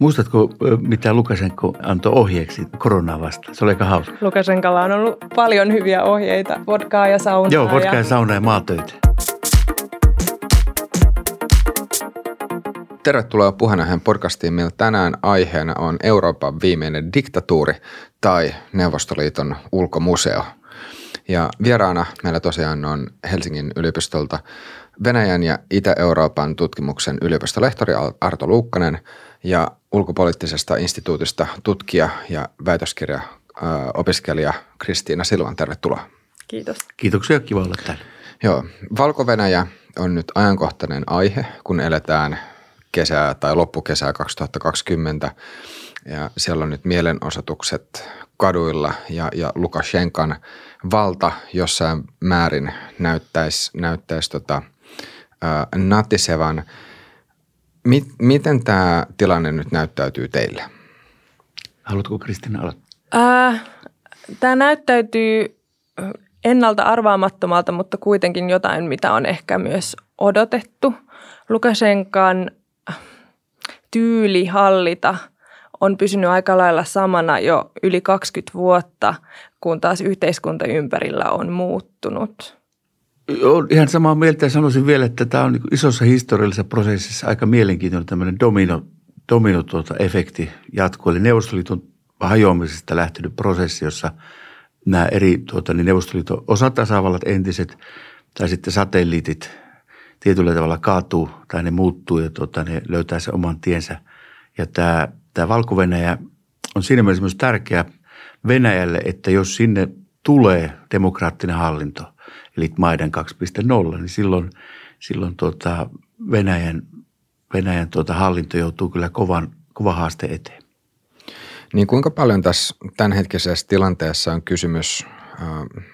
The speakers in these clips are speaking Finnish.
Muistatko, mitä Lukasenko antoi ohjeeksi koronaa vastaan? Se oli aika hauska. Lukasenkalla on ollut paljon hyviä ohjeita, vodkaa ja saunaa. Joo, vodkaa ja, ja saunaa ja maatöitä. Tervetuloa Puheenjohtajan podcastiin. Meillä tänään aiheena on Euroopan viimeinen diktatuuri tai Neuvostoliiton ulkomuseo. Ja vieraana meillä tosiaan on Helsingin yliopistolta Venäjän ja Itä-Euroopan tutkimuksen yliopistolehtori Arto Luukkanen ja ulkopoliittisesta instituutista tutkija ja väitöskirja opiskelija Kristiina Silvan. Tervetuloa. Kiitos. Kiitoksia, kiva olla täällä. Joo, Valko-Venäjä on nyt ajankohtainen aihe, kun eletään kesää tai loppukesää 2020 ja siellä on nyt mielenosoitukset kaduilla ja, ja Lukashenkan valta jossain määrin näyttäisi, näyttäisi tota, ää, natisevan – miten tämä tilanne nyt näyttäytyy teille? Haluatko Kristina aloittaa? Äh, tämä näyttäytyy ennalta arvaamattomalta, mutta kuitenkin jotain, mitä on ehkä myös odotettu. Lukashenkan tyyli hallita on pysynyt aika lailla samana jo yli 20 vuotta, kun taas yhteiskunta ympärillä on muuttunut. Olen ihan samaa mieltä ja sanoisin vielä, että tämä on niin isossa historiallisessa prosessissa aika mielenkiintoinen tämmöinen domino, domino tuota efekti jatkuu. Eli Neuvostoliiton hajoamisesta lähtenyt prosessi, jossa nämä eri tuota, niin Neuvostoliiton osatasavallat entiset tai sitten satelliitit tietyllä tavalla kaatuu tai ne muuttuu ja tuota, ne löytää sen oman tiensä. Ja tämä, tämä valko on siinä mielessä myös tärkeä Venäjälle, että jos sinne tulee demokraattinen hallinto – eli maiden 2.0, niin silloin, silloin tuota Venäjän, Venäjän tuota hallinto joutuu kyllä kovan, kova haaste eteen. Niin kuinka paljon tässä tämänhetkisessä tilanteessa on kysymys, äh,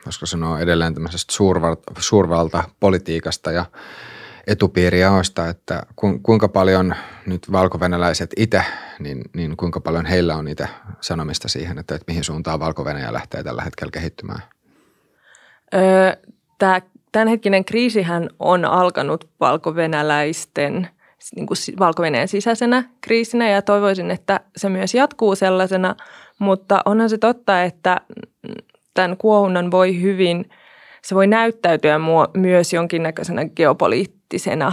voisiko sanoa edelleen tämmöisestä suurvalta, suurvalta-politiikasta ja etupiirijaosta, että kuinka paljon nyt valkovenäläiset itse, niin, niin kuinka paljon heillä on itse sanomista siihen, että, että mihin suuntaan valko lähtee tällä hetkellä kehittymään? Öö, tämä tämänhetkinen kriisihän on alkanut valko-venäläisten niin kuin valko sisäisenä kriisinä ja toivoisin, että se myös jatkuu sellaisena, mutta onhan se totta, että tämän kuohunnan voi hyvin, se voi näyttäytyä myös jonkinnäköisenä geopoliittisena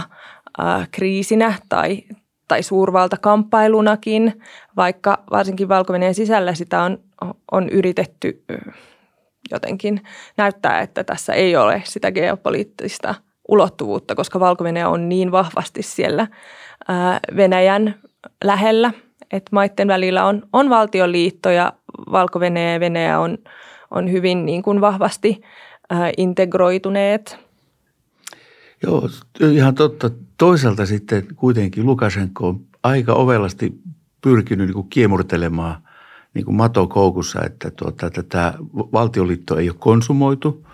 äh, kriisinä tai, tai suurvaltakampailunakin, vaikka varsinkin valko sisällä sitä on, on yritetty jotenkin näyttää, että tässä ei ole sitä geopoliittista ulottuvuutta, koska valko on niin vahvasti siellä Venäjän lähellä, että maiden välillä on, on valtioliitto ja valko ja Venäjä on, on hyvin niin kuin vahvasti integroituneet. Joo, ihan totta. Toisaalta sitten kuitenkin Lukashenko on aika ovelasti pyrkinyt niin kuin kiemurtelemaan – niin kuin mato koukussa, että tuota, tätä valtioliitto ei ole konsumoitu,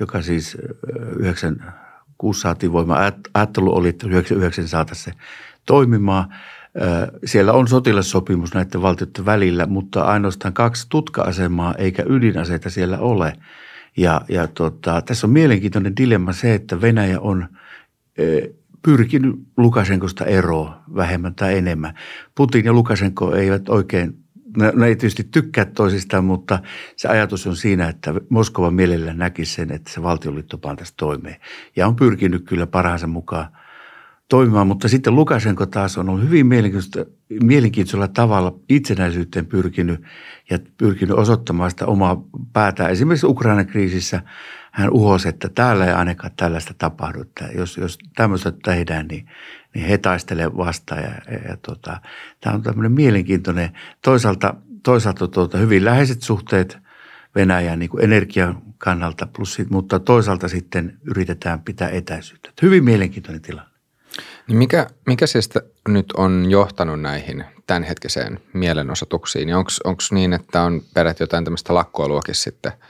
joka siis 96 saatiin voimaan. Ajattelu oli, että 99 saataisiin se toimimaan. Siellä on sotilassopimus näiden valtioiden välillä, mutta ainoastaan kaksi tutka-asemaa eikä ydinaseita siellä ole. Ja, ja tota, tässä on mielenkiintoinen dilemma se, että Venäjä on pyrkinyt Lukashenkosta eroon vähemmän tai enemmän. Putin ja Lukashenko eivät oikein ne, ne ei tietysti tykkää toisistaan, mutta se ajatus on siinä, että Moskova mielellään näkisi sen, että se valtioliitto pantaisi toimeen. Ja on pyrkinyt kyllä parhaansa mukaan toimimaan, mutta sitten Lukashenko taas on ollut hyvin mielenkiintoisella tavalla itsenäisyyteen pyrkinyt ja pyrkinyt osoittamaan sitä omaa päätään. Esimerkiksi Ukrainan kriisissä hän uhosi, että täällä ei ainakaan tällaista tapahdu. Että jos, jos tämmöistä tehdään, niin, niin he taistelevat vastaan. Ja, ja, ja tota, tämä on tämmöinen mielenkiintoinen, toisaalta, toisaalta tuota, hyvin läheiset suhteet Venäjän niin energian kannalta, plus, mutta toisaalta sitten yritetään pitää etäisyyttä. Hyvin mielenkiintoinen tilanne. Niin mikä, mikä siis nyt on johtanut näihin tämänhetkiseen mielenosoituksiin? Onko niin, että on peräti jotain tämmöistä lakkoiluakin sitten –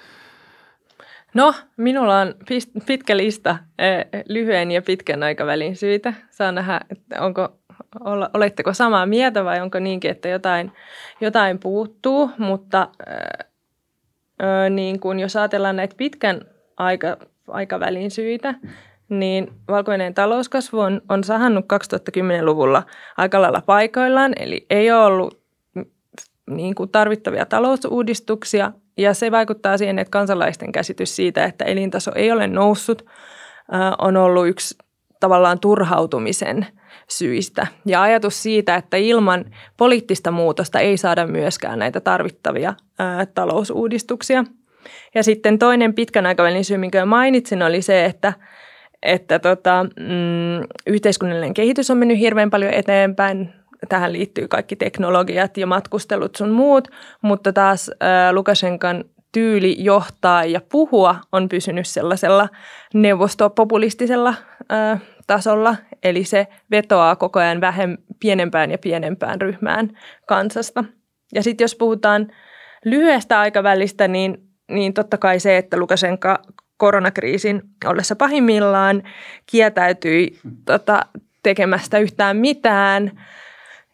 No, minulla on pitkä lista eh, lyhyen ja pitkän aikavälin syitä. Saa nähdä, että onko, oletteko samaa mieltä vai onko niinkin, että jotain, jotain puuttuu. Mutta niin kun jos ajatellaan näitä pitkän aika, aikavälin syitä, niin valko talouskasvu on, on sahannut 2010-luvulla aika lailla paikoillaan, eli ei ole ollut niin kuin tarvittavia talousuudistuksia, ja se vaikuttaa siihen, että kansalaisten käsitys siitä, että elintaso ei ole noussut, on ollut yksi tavallaan turhautumisen syistä. Ja ajatus siitä, että ilman poliittista muutosta ei saada myöskään näitä tarvittavia talousuudistuksia. Ja sitten toinen pitkän aikavälin syy, minkä mainitsin, oli se, että, että tota, mm, yhteiskunnallinen kehitys on mennyt hirveän paljon eteenpäin. Tähän liittyy kaikki teknologiat ja matkustelut sun muut, mutta taas ää, Lukashenkan tyyli johtaa ja puhua on pysynyt sellaisella neuvostopopulistisella ää, tasolla, eli se vetoaa koko ajan vähän pienempään ja pienempään ryhmään kansasta. Ja sitten jos puhutaan lyhyestä aikavälistä, niin, niin totta kai se, että Lukasenka koronakriisin ollessa pahimmillaan kieltäytyi tota, tekemästä yhtään mitään,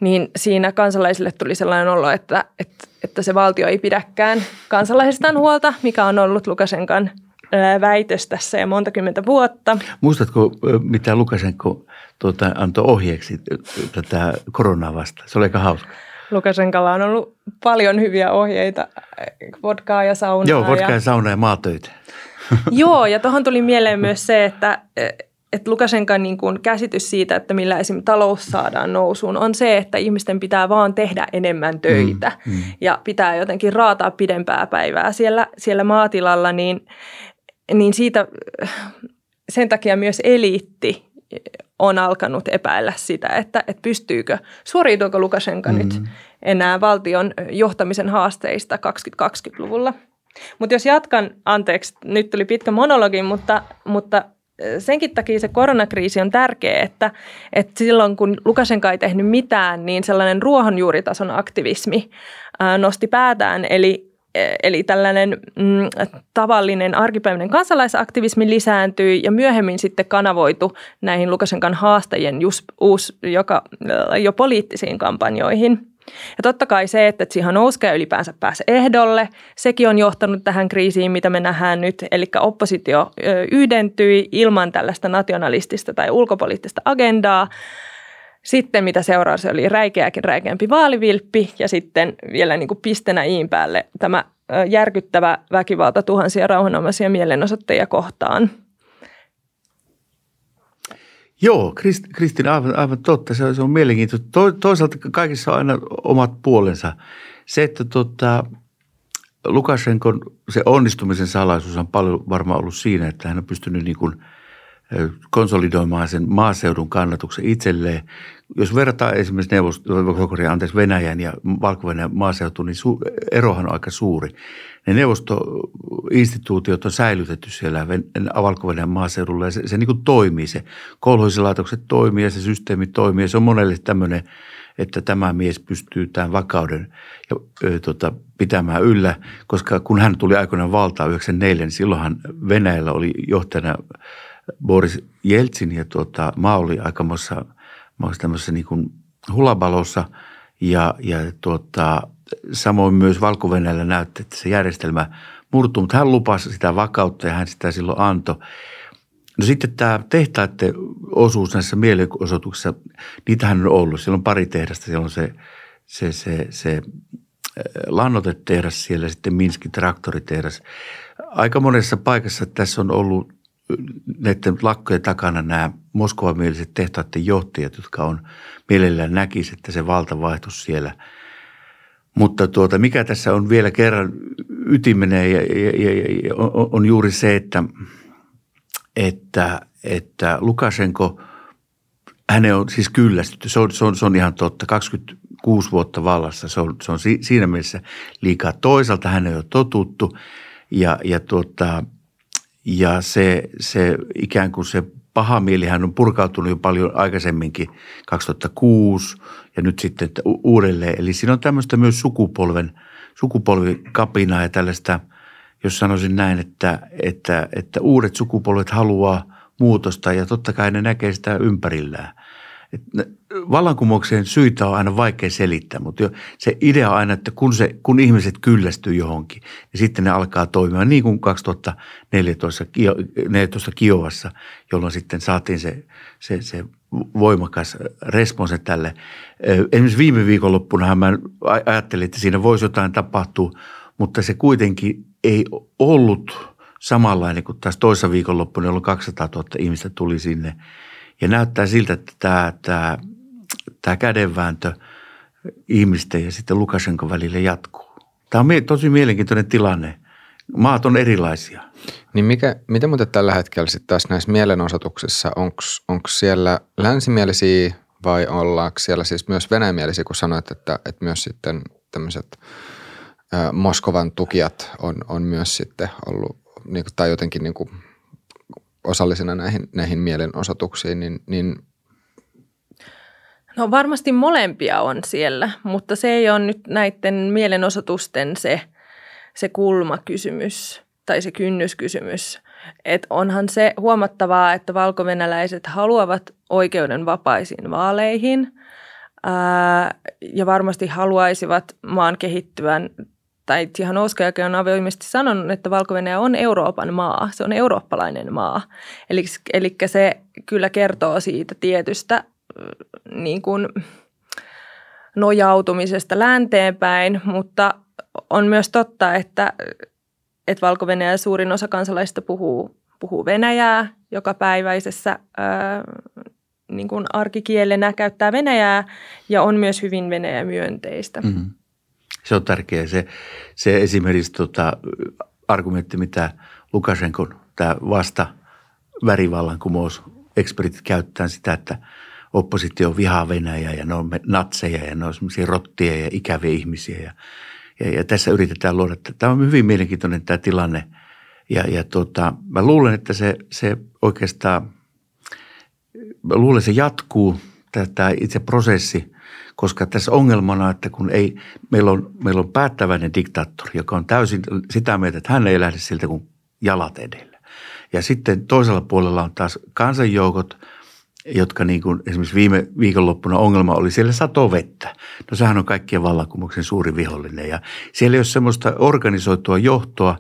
niin siinä kansalaisille tuli sellainen olo, että, että, että se valtio ei pidäkään kansalaisistaan huolta, mikä on ollut Lukasenkan väitös tässä jo monta kymmentä vuotta. Muistatko, mitä Lukasenko tuota, antoi ohjeeksi tätä koronaa vastaan? Se oli aika hauska. Lukasenkalla on ollut paljon hyviä ohjeita, vodkaa ja saunaa. Joo, vodkaa ja, ja saunaa ja maatöitä. Joo, ja tuohon tuli mieleen myös se, että, että Lukasenkan niin kuin käsitys siitä, että millä esim. talous saadaan nousuun, on se, että ihmisten pitää vaan tehdä enemmän töitä mm, mm. ja pitää jotenkin raataa pidempää päivää siellä, siellä maatilalla, niin, niin siitä sen takia myös eliitti on alkanut epäillä sitä, että, että pystyykö, suoriutuuko Lukashenka mm. nyt enää valtion johtamisen haasteista 2020-luvulla. Mutta jos jatkan, anteeksi, nyt tuli pitkä monologi, mutta, mutta senkin takia se koronakriisi on tärkeä, että, että silloin kun Lukashenka ei tehnyt mitään, niin sellainen ruohonjuuritason aktivismi nosti päätään. Eli Eli tällainen mm, tavallinen arkipäiväinen kansalaisaktivismi lisääntyi ja myöhemmin sitten kanavoitu näihin Lukashenkan haastajien just, uus, joka, jo poliittisiin kampanjoihin. Ja totta kai se, että siihen nousee ylipäänsä pääse ehdolle, sekin on johtanut tähän kriisiin, mitä me nähdään nyt. Eli oppositio yhdentyi ilman tällaista nationalistista tai ulkopoliittista agendaa. Sitten mitä seuraasi oli räikeäkin räikeämpi vaalivilppi ja sitten vielä niin kuin pistenä iin päälle tämä järkyttävä väkivalta tuhansia rauhanomaisia mielenosoittajia kohtaan. Joo, Kristina, aivan, aivan totta. Se on, se on mielenkiintoista. To, toisaalta kaikissa on aina omat puolensa. Se, että tota, Lukashenkon se onnistumisen salaisuus on paljon varmaan ollut siinä, että hän on pystynyt niin kuin – konsolidoimaan sen maaseudun kannatuksen itselleen. Jos verrataan esimerkiksi neuvosto, anteeksi, Venäjän ja valko maaseutu, niin su, erohan on aika suuri. Ne neuvostoinstituutiot on säilytetty siellä valko maaseudulla ja se, se niin kuin toimii. Se kolhoisilaitokset toimii ja se systeemi toimii ja se on monelle tämmöinen, että tämä mies pystyy tämän vakauden ja, ö, tota, pitämään yllä, koska kun hän tuli aikoinaan valtaan 94, niin silloinhan Venäjällä oli johtajana – Boris Jeltsin ja tuota, maa oli aikamoissa tämmöisessä niin kuin hulabalossa ja, ja tuota, samoin myös valko näytti, että se järjestelmä murtuu, mutta hän lupasi sitä vakautta ja hän sitä silloin antoi. No sitten tämä tehtaiden osuus näissä mielenosoituksissa, niitähän on ollut. Siellä on pari tehdasta. Siellä on se, se, se, se lannotetehdas siellä, sitten Minskin traktoritehdas. Aika monessa paikassa tässä on ollut näiden lakkojen takana nämä moskovamieliset tehtaiden johtajat, jotka on mielellään näkisi, että se valta vaihtuisi siellä. Mutta tuota, mikä tässä on vielä kerran ytimenee ja, ja, ja, on, on juuri se, että, että, että Lukashenko, hänen on siis kyllästytty. Se on, se on, se on ihan totta. 26 vuotta vallassa, se on, se on siinä mielessä liikaa. Toisaalta hän ei ole totuttu ja, ja tuota, ja se, se ikään kuin se paha mielihän on purkautunut jo paljon aikaisemminkin, 2006 ja nyt sitten uudelleen. Eli siinä on tämmöistä myös sukupolven, sukupolvikapinaa ja tällaista, jos sanoisin näin, että, että, että uudet sukupolvet haluaa muutosta ja totta kai ne näkee sitä ympärillään. Vallankumouksen syitä on aina vaikea selittää, mutta jo se idea on aina, että kun, se, kun ihmiset kyllästyy johonkin, niin sitten ne alkaa toimia niin kuin 2014 14 Kiovassa, jolloin sitten saatiin se, se, se voimakas response tälle. Esimerkiksi viime viikonloppuna mä ajattelin, että siinä voisi jotain tapahtua, mutta se kuitenkin ei ollut samanlainen kuin tässä toisessa viikonloppuna, jolloin 200 000 ihmistä tuli sinne. Ja näyttää siltä, että tämä, tämä, tämä kädenvääntö ihmisten ja sitten Lukashenko välille jatkuu. Tämä on tosi mielenkiintoinen tilanne. Maat on erilaisia. Niin mikä, miten muuten tällä hetkellä sitten taas näissä mielenosoituksissa, onko siellä länsimielisiä vai ollaanko siellä siis myös venäjämielisiä, kun sanoit, että, että myös sitten tämmöiset Moskovan tukijat on, on myös sitten ollut niin kuin, tai jotenkin niin kuin osallisena näihin, näihin mielenosoituksiin, niin, niin No varmasti molempia on siellä, mutta se ei ole nyt näiden mielenosoitusten se, se kulmakysymys tai se kynnyskysymys. Et onhan se huomattavaa, että valkovenäläiset haluavat oikeuden vapaisiin vaaleihin ää, ja varmasti haluaisivat maan kehittyvän tai Tihanovskajakin on avoimesti sanonut, että valko on Euroopan maa, se on eurooppalainen maa. Eli, eli se kyllä kertoo siitä tietystä niin kuin nojautumisesta länteenpäin, mutta on myös totta, että, että valko suurin osa kansalaisista puhuu, puhuu venäjää joka päiväisessä ää, niin kuin arkikielenä, käyttää venäjää ja on myös hyvin venäjä myönteistä. Mm-hmm. Se on tärkeää. Se, se esimerkiksi tota, argumentti, mitä Lukashenkon tämä vasta värivallankumous ekspertit käyttää sitä, että oppositio vihaa Venäjää ja ne on natseja ja ne on semmoisia rottia ja ikäviä ihmisiä. Ja, ja, ja tässä yritetään luoda, että tämä on hyvin mielenkiintoinen tämä tilanne. Ja, ja tota, mä luulen, että se, se oikeastaan, mä luulen, että se jatkuu, tämä itse prosessi – koska tässä ongelmana, että kun ei, meillä on, meillä on päättäväinen diktaattori, joka on täysin sitä mieltä, että hän ei lähde siltä kuin jalat edellä. Ja sitten toisella puolella on taas kansanjoukot, jotka niin kuin esimerkiksi viime viikonloppuna ongelma oli siellä satovettä. No sehän on kaikkien vallankumouksen suuri vihollinen ja siellä ei ole semmoista organisoitua johtoa.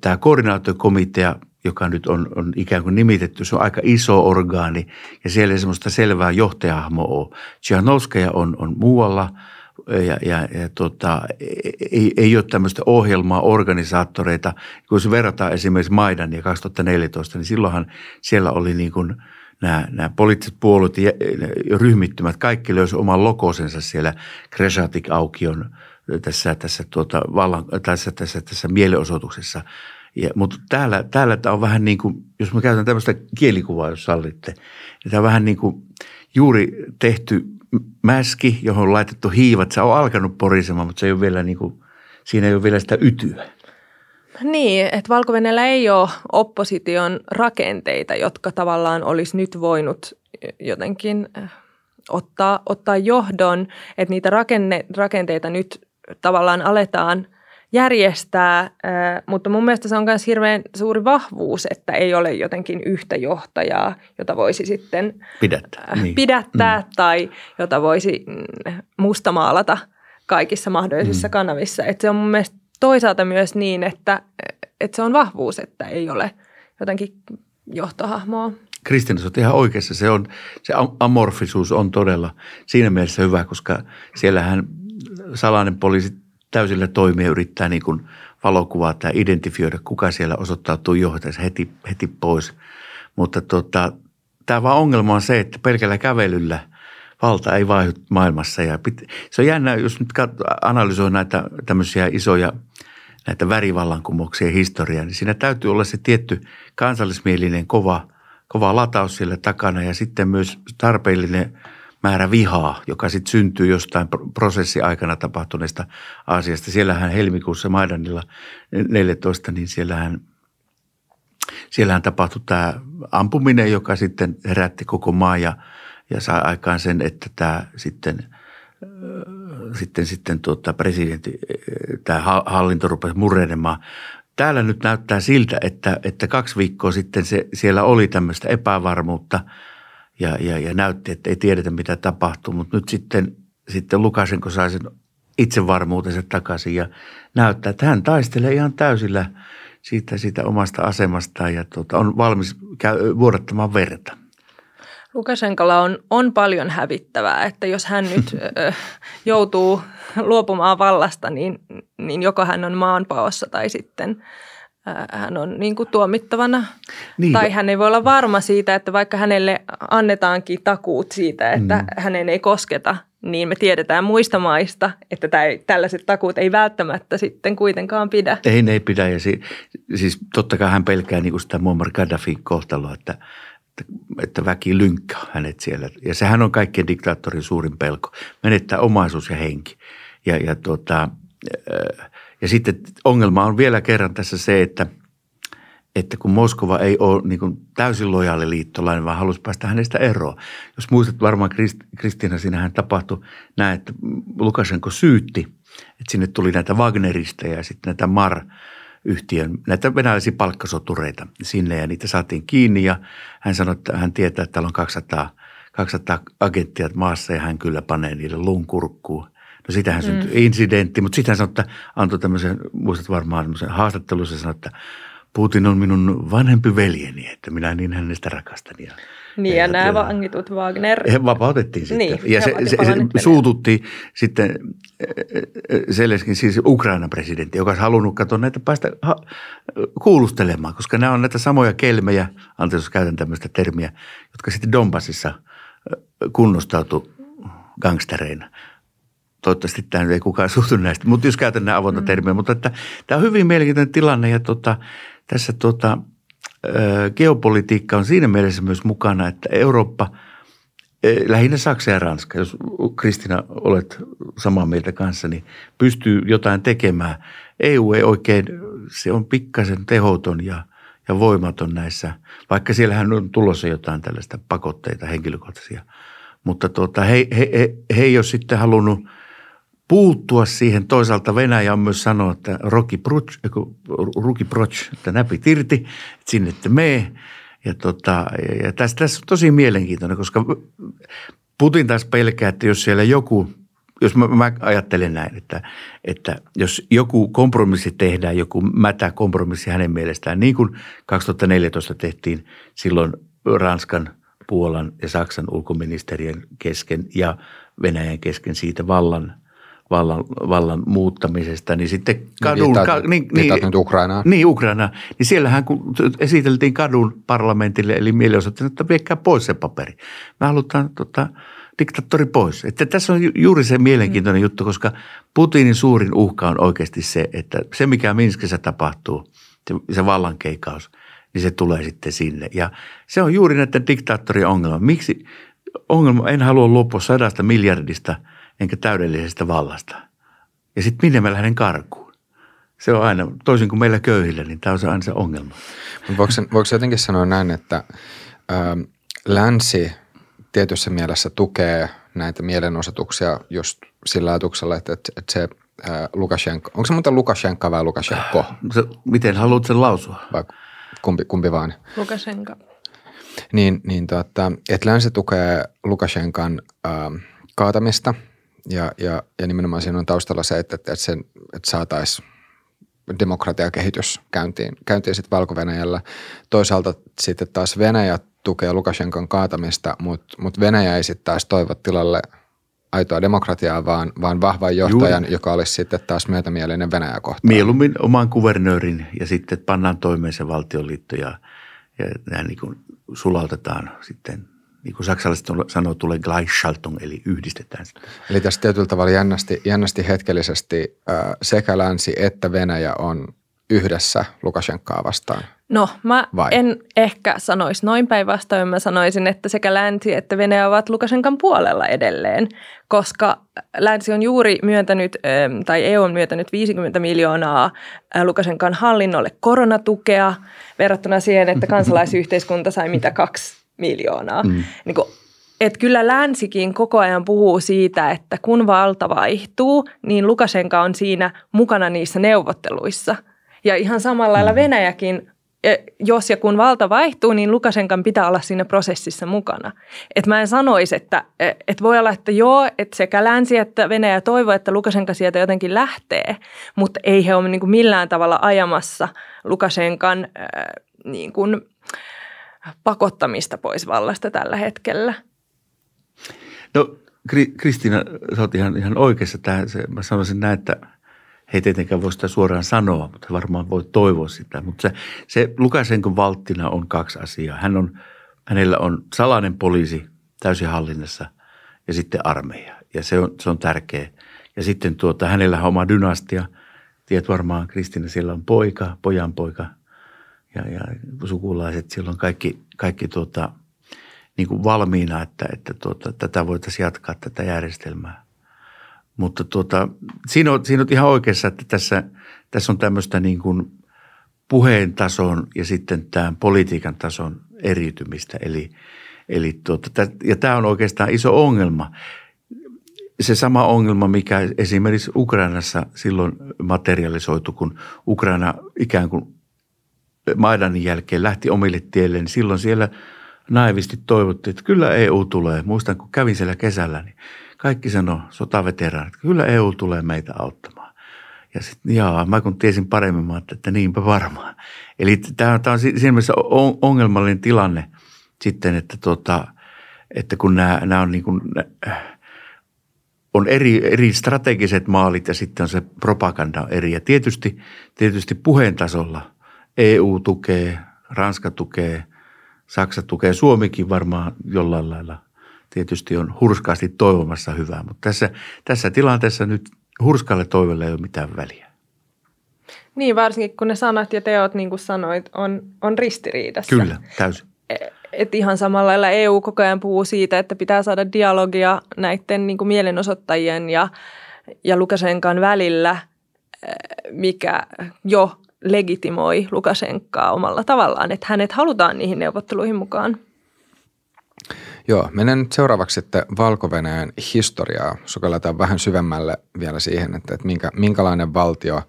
Tämä koordinaatiokomitea joka nyt on, on ikään kuin nimitetty, se on aika iso orgaani ja siellä ei semmoista selvää johtajahmo ole. Tsihanovskaja on, on muualla ja, ja, ja tota, ei, ei ole tämmöistä ohjelmaa, organisaattoreita. Kun se verrataan esimerkiksi Maidan ja 2014, niin silloinhan siellä oli niin kuin nämä, nämä poliittiset puolueet ja ryhmittymät, kaikki löysi oman lokosensa siellä Kreshatik-aukion tässä, tässä, tuota, vallan, tässä, tässä, tässä mielenosoituksessa – ja, mutta täällä, täällä tämä on vähän niin kuin, jos mä käytän tämmöistä kielikuvaa, jos sallitte, niin tämä on vähän niin kuin juuri tehty mäski, johon on laitettu hiivat. Se on alkanut porisemaan, mutta se ei ole vielä niin kuin, siinä ei ole vielä sitä ytyä. Niin, että valko ei ole opposition rakenteita, jotka tavallaan olisi nyt voinut jotenkin äh, ottaa, ottaa johdon, että niitä rakenne, rakenteita nyt tavallaan aletaan – järjestää, mutta mun mielestä se on myös hirveän suuri vahvuus, että ei ole jotenkin yhtä johtajaa, jota voisi sitten pidättää, niin. pidättää mm. tai jota voisi mm, mustamaalata kaikissa mahdollisissa mm. kanavissa. Että se on mun mielestä toisaalta myös niin, että, että se on vahvuus, että ei ole jotenkin johtohahmoa. Kristina, on ihan oikeassa. Se, on, se amorfisuus on todella siinä mielessä hyvä, koska siellähän salainen poliisi täysillä toimia yrittää niin kuin valokuvaa tai identifioida, kuka siellä osoittautuu johtajaksi heti, heti pois. Mutta tota, tämä vaan ongelma on se, että pelkällä kävelyllä valta ei vaihdu maailmassa. Ja pit, se on jännä, jos nyt analysoi näitä tämmöisiä isoja näitä värivallankumouksia historiaa, niin siinä täytyy olla se tietty kansallismielinen kova, kova lataus siellä takana ja sitten myös tarpeellinen – määrä vihaa, joka sitten syntyy jostain prosessi aikana tapahtuneesta asiasta. Siellähän helmikuussa Maidanilla 14, niin siellähän, siellähän tapahtui tämä ampuminen, joka sitten herätti koko maa ja, ja sai aikaan sen, että tämä sitten – sitten, sitten tuota, presidentti, tämä hallinto rupesi murenemaan. Täällä nyt näyttää siltä, että, että kaksi viikkoa sitten se, siellä oli tämmöistä epävarmuutta – ja, ja, ja näytti, että ei tiedetä mitä tapahtuu. Mutta nyt sitten, sitten Lukasenko sai sen itsevarmuutensa takaisin ja näyttää, että hän taistelee ihan täysillä siitä, siitä omasta asemastaan ja tuota, on valmis käy, vuodattamaan verta. Lukasenkolla on, on paljon hävittävää, että jos hän nyt ö, joutuu luopumaan vallasta, niin, niin joko hän on maanpaossa tai sitten hän on niin kuin tuomittavana. Niin. Tai hän ei voi olla varma siitä, että vaikka hänelle annetaankin takuut siitä, että mm. hänen ei kosketa, niin me tiedetään muista maista, että tämä, tällaiset takuut ei välttämättä sitten kuitenkaan pidä. Ei, ne ei pidä. Ja si, siis totta kai hän pelkää niin kuin sitä Muammar Gaddafin kohtaloa, että, että, että väki lynkkää hänet siellä. Ja sehän on kaikkien diktaattorin suurin pelko, menettää omaisuus ja henki. Ja, ja tuota, ja sitten ongelma on vielä kerran tässä se, että, että kun Moskova ei ole niin kuin täysin lojaali liittolainen, vaan halusi päästä hänestä eroon. Jos muistat varmaan Kristiina, siinähän tapahtui näin, että Lukashenko syytti, että sinne tuli näitä Wagnerista ja sitten näitä Mar yhtiön, näitä venäläisiä palkkasotureita sinne ja niitä saatiin kiinni ja hän sanoi, että hän tietää, että täällä on 200, 200 agenttia maassa ja hän kyllä panee niille luun kurkkuun. No sitähän syntyi mm. incidentti, mutta sitten hän sanoi, että antoi tämmöisen, muistat varmaan tämmöisen haastattelussa sanoi, että Putin on minun vanhempi veljeni, että minä niin hänestä rakastan. Ja, niin ja, ja nämä vangitut Wagner. He vapautettiin sitten. Niin, ja se, se, se suututti sitten Seleskin, siis Ukrainan presidentti, joka olisi halunnut katsoa näitä päästä ha, kuulustelemaan, koska nämä on näitä samoja kelmejä, anteeksi jos käytän tämmöistä termiä, jotka sitten Donbassissa kunnostautu gangstereina. Toivottavasti tämä ei kukaan suhtu näistä, mutta jos käytän nämä avointa mm. termiä. Mutta että, tämä on hyvin mielenkiintoinen tilanne ja tota, tässä tota, geopolitiikka on siinä mielessä myös mukana, että Eurooppa, lähinnä Saksa ja Ranska, jos Kristina olet samaa mieltä kanssa, niin pystyy jotain tekemään. EU ei oikein, se on pikkasen tehoton ja, ja voimaton näissä, vaikka siellähän on tulossa jotain tällaista pakotteita henkilökohtaisia. Mutta tuota, he, he, he, he ei ole sitten halunnut – puuttua siihen. Toisaalta Venäjä on myös sanonut, että roki pruch, ruki proch, että näpit irti, että sinne te mee. Ja, tota, ja tässä, tässä on tosi mielenkiintoinen, koska Putin taas pelkää, että jos siellä joku, jos mä, mä ajattelen näin, että, että jos joku kompromissi tehdään, joku mätä kompromissi hänen mielestään, niin kuin 2014 tehtiin silloin Ranskan, Puolan ja Saksan ulkoministerien kesken ja Venäjän kesken siitä vallan – vallan, vallan muuttamisesta, niin sitten kadun... Viittaat, ka, niin, niin, nyt Ukrainaan. Niin, Ukrainaan. Niin siellähän kun esiteltiin kadun parlamentille, eli mielenosoittajille, että viekää pois se paperi. Me halutaan tota, diktaattori pois. Että tässä on juuri se mielenkiintoinen mm. juttu, koska Putinin suurin uhka on oikeasti se, että se mikä Minskissä tapahtuu, se, se vallankeikaus, niin se tulee sitten sinne. Ja se on juuri näiden diktaattorien ongelma. Miksi ongelma, en halua luopua sadasta miljardista – enkä täydellisestä vallasta. Ja sitten minne mä lähden karkuun. Se on aina, toisin kuin meillä köyhillä, niin tämä on aina se ongelma. Voiko, voiko jotenkin sanoa näin, että ö, länsi tietyssä mielessä tukee näitä mielenosoituksia just sillä ajatuksella, että, että, että se ää, Lukashenko, onko se muuten Lukashenka vai Lukashenko? Se, miten haluat sen lausua? Vai kumpi, kumpi vaan? Lukashenka. Niin, niin tota, että länsi tukee Lukashenkan ää, kaatamista – ja, ja, ja nimenomaan siinä on taustalla se, että, että, sen, että saataisiin demokratiakehitys käyntiin, käyntiin sitten valko -Venäjällä. Toisaalta sitten taas Venäjä tukee Lukashenkan kaatamista, mutta, mutta Venäjä ei sitten taas toivo tilalle aitoa demokratiaa, vaan, vaan vahvan johtajan, Juuri. joka olisi sitten taas myötämielinen Venäjä kohtaan. Mieluummin oman kuvernöörin ja sitten pannaan toimeen se valtionliitto ja, ja niin kuin sulautetaan sitten niin kuin saksalaiset sanoo, tulee Gleichschaltung, eli yhdistetään sitä. Eli tässä tietyllä tavalla jännästi, jännästi hetkellisesti äh, sekä länsi että Venäjä on yhdessä Lukashenkaa vastaan. No, mä Vai? en ehkä sanoisi noin päinvastoin. Mä sanoisin, että sekä länsi että Venäjä ovat Lukashenkan puolella edelleen, koska länsi on juuri myöntänyt, tai EU on myöntänyt 50 miljoonaa Lukashenkan hallinnolle koronatukea verrattuna siihen, että kansalaisyhteiskunta sai mitä kaksi miljoonaa. Mm. Niin kuin, et kyllä länsikin koko ajan puhuu siitä, että kun valta vaihtuu, niin Lukashenka on siinä mukana niissä neuvotteluissa. Ja ihan samalla lailla mm. Venäjäkin jos ja kun valta vaihtuu, niin Lukashenkan pitää olla siinä prosessissa mukana. Et mä en sanoisi, että et voi olla, että joo, että sekä länsi että Venäjä toivoo, että Lukashenka sieltä jotenkin lähtee, mutta ei he ole niin kuin millään tavalla ajamassa Lukashenkan äh, niin kuin pakottamista pois vallasta tällä hetkellä. No Kristiina, sä oot ihan, ihan oikeassa tähän. Mä sanoisin näin, että – he ei tietenkään voi sitä suoraan sanoa, mutta varmaan voi toivoa sitä. Mutta se, se Lukasenkon valttina on kaksi asiaa. Hän on, hänellä on salainen poliisi täysin hallinnassa ja sitten armeija. Ja se on, se on tärkeä. Ja sitten tuota, hänellä on oma dynastia. Tiedät varmaan, Kristina, siellä on poika, pojan poika ja, ja sukulaiset. Siellä on kaikki, kaikki tuota, niin kuin valmiina, että, että tuota, tätä voitaisiin jatkaa, tätä järjestelmää. Mutta tuota, siinä, on, siinä on ihan oikeassa, että tässä, tässä on tämmöistä niin kuin puheen tason ja sitten tämän politiikan tason eriytymistä. Eli, eli tuota, ja tämä on oikeastaan iso ongelma. Se sama ongelma, mikä esimerkiksi Ukrainassa silloin materialisoitu, kun Ukraina ikään kuin Maidanin jälkeen lähti omille tielle, niin silloin siellä naivisti toivottiin, että kyllä EU tulee. Muistan, kun kävin siellä kesällä, niin – kaikki sanoi, sotaveteraanit, kyllä EU tulee meitä auttamaan. Ja sitten, jaa, mä kun tiesin paremmin, mä että niinpä varmaan. Eli tämä on siinä mielessä ongelmallinen tilanne sitten, että, tota, että kun nämä, nämä on niin kuin, on eri, eri strategiset maalit ja sitten on se propaganda eri. Ja tietysti, tietysti puheen tasolla EU tukee, Ranska tukee, Saksa tukee, Suomikin varmaan jollain lailla tietysti on hurskaasti toivomassa hyvää, mutta tässä, tässä tilanteessa nyt hurskalle toivolle ei ole mitään väliä. Niin, varsinkin kun ne sanat ja teot, niin kuin sanoit, on, on ristiriidassa. Kyllä, täysin. E, et ihan samalla lailla EU koko ajan puhuu siitä, että pitää saada dialogia näiden niin kuin mielenosoittajien ja, ja Lukashenkan välillä, e, mikä jo legitimoi Lukashenkaa omalla tavallaan, että hänet halutaan niihin neuvotteluihin mukaan. Joo, menen nyt seuraavaksi sitten valko historiaa. Sukelletaan vähän syvemmälle vielä siihen, että, että minkä, minkälainen valtio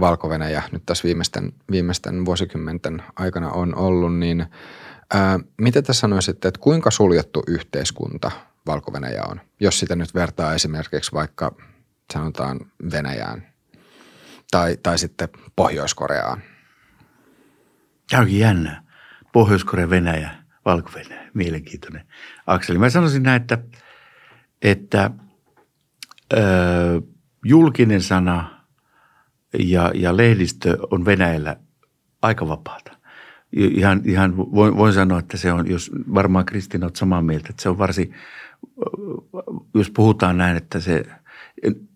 valko nyt tässä viimeisten, viimeisten vuosikymmenten aikana on ollut, niin ää, mitä te sanoisitte, että kuinka suljettu yhteiskunta valko on, jos sitä nyt vertaa esimerkiksi vaikka sanotaan Venäjään tai, tai sitten Pohjois-Koreaan? Tämä onkin jännä. Pohjois-Korea, Venäjä, valko mielenkiintoinen akseli. Mä sanoisin näin, että, että ö, julkinen sana ja, ja lehdistö on Venäjällä aika vapaata. Ihan, ihan voin, voin sanoa, että se on, jos varmaan Kristina olet samaa mieltä, että se on varsin, jos puhutaan näin, että se,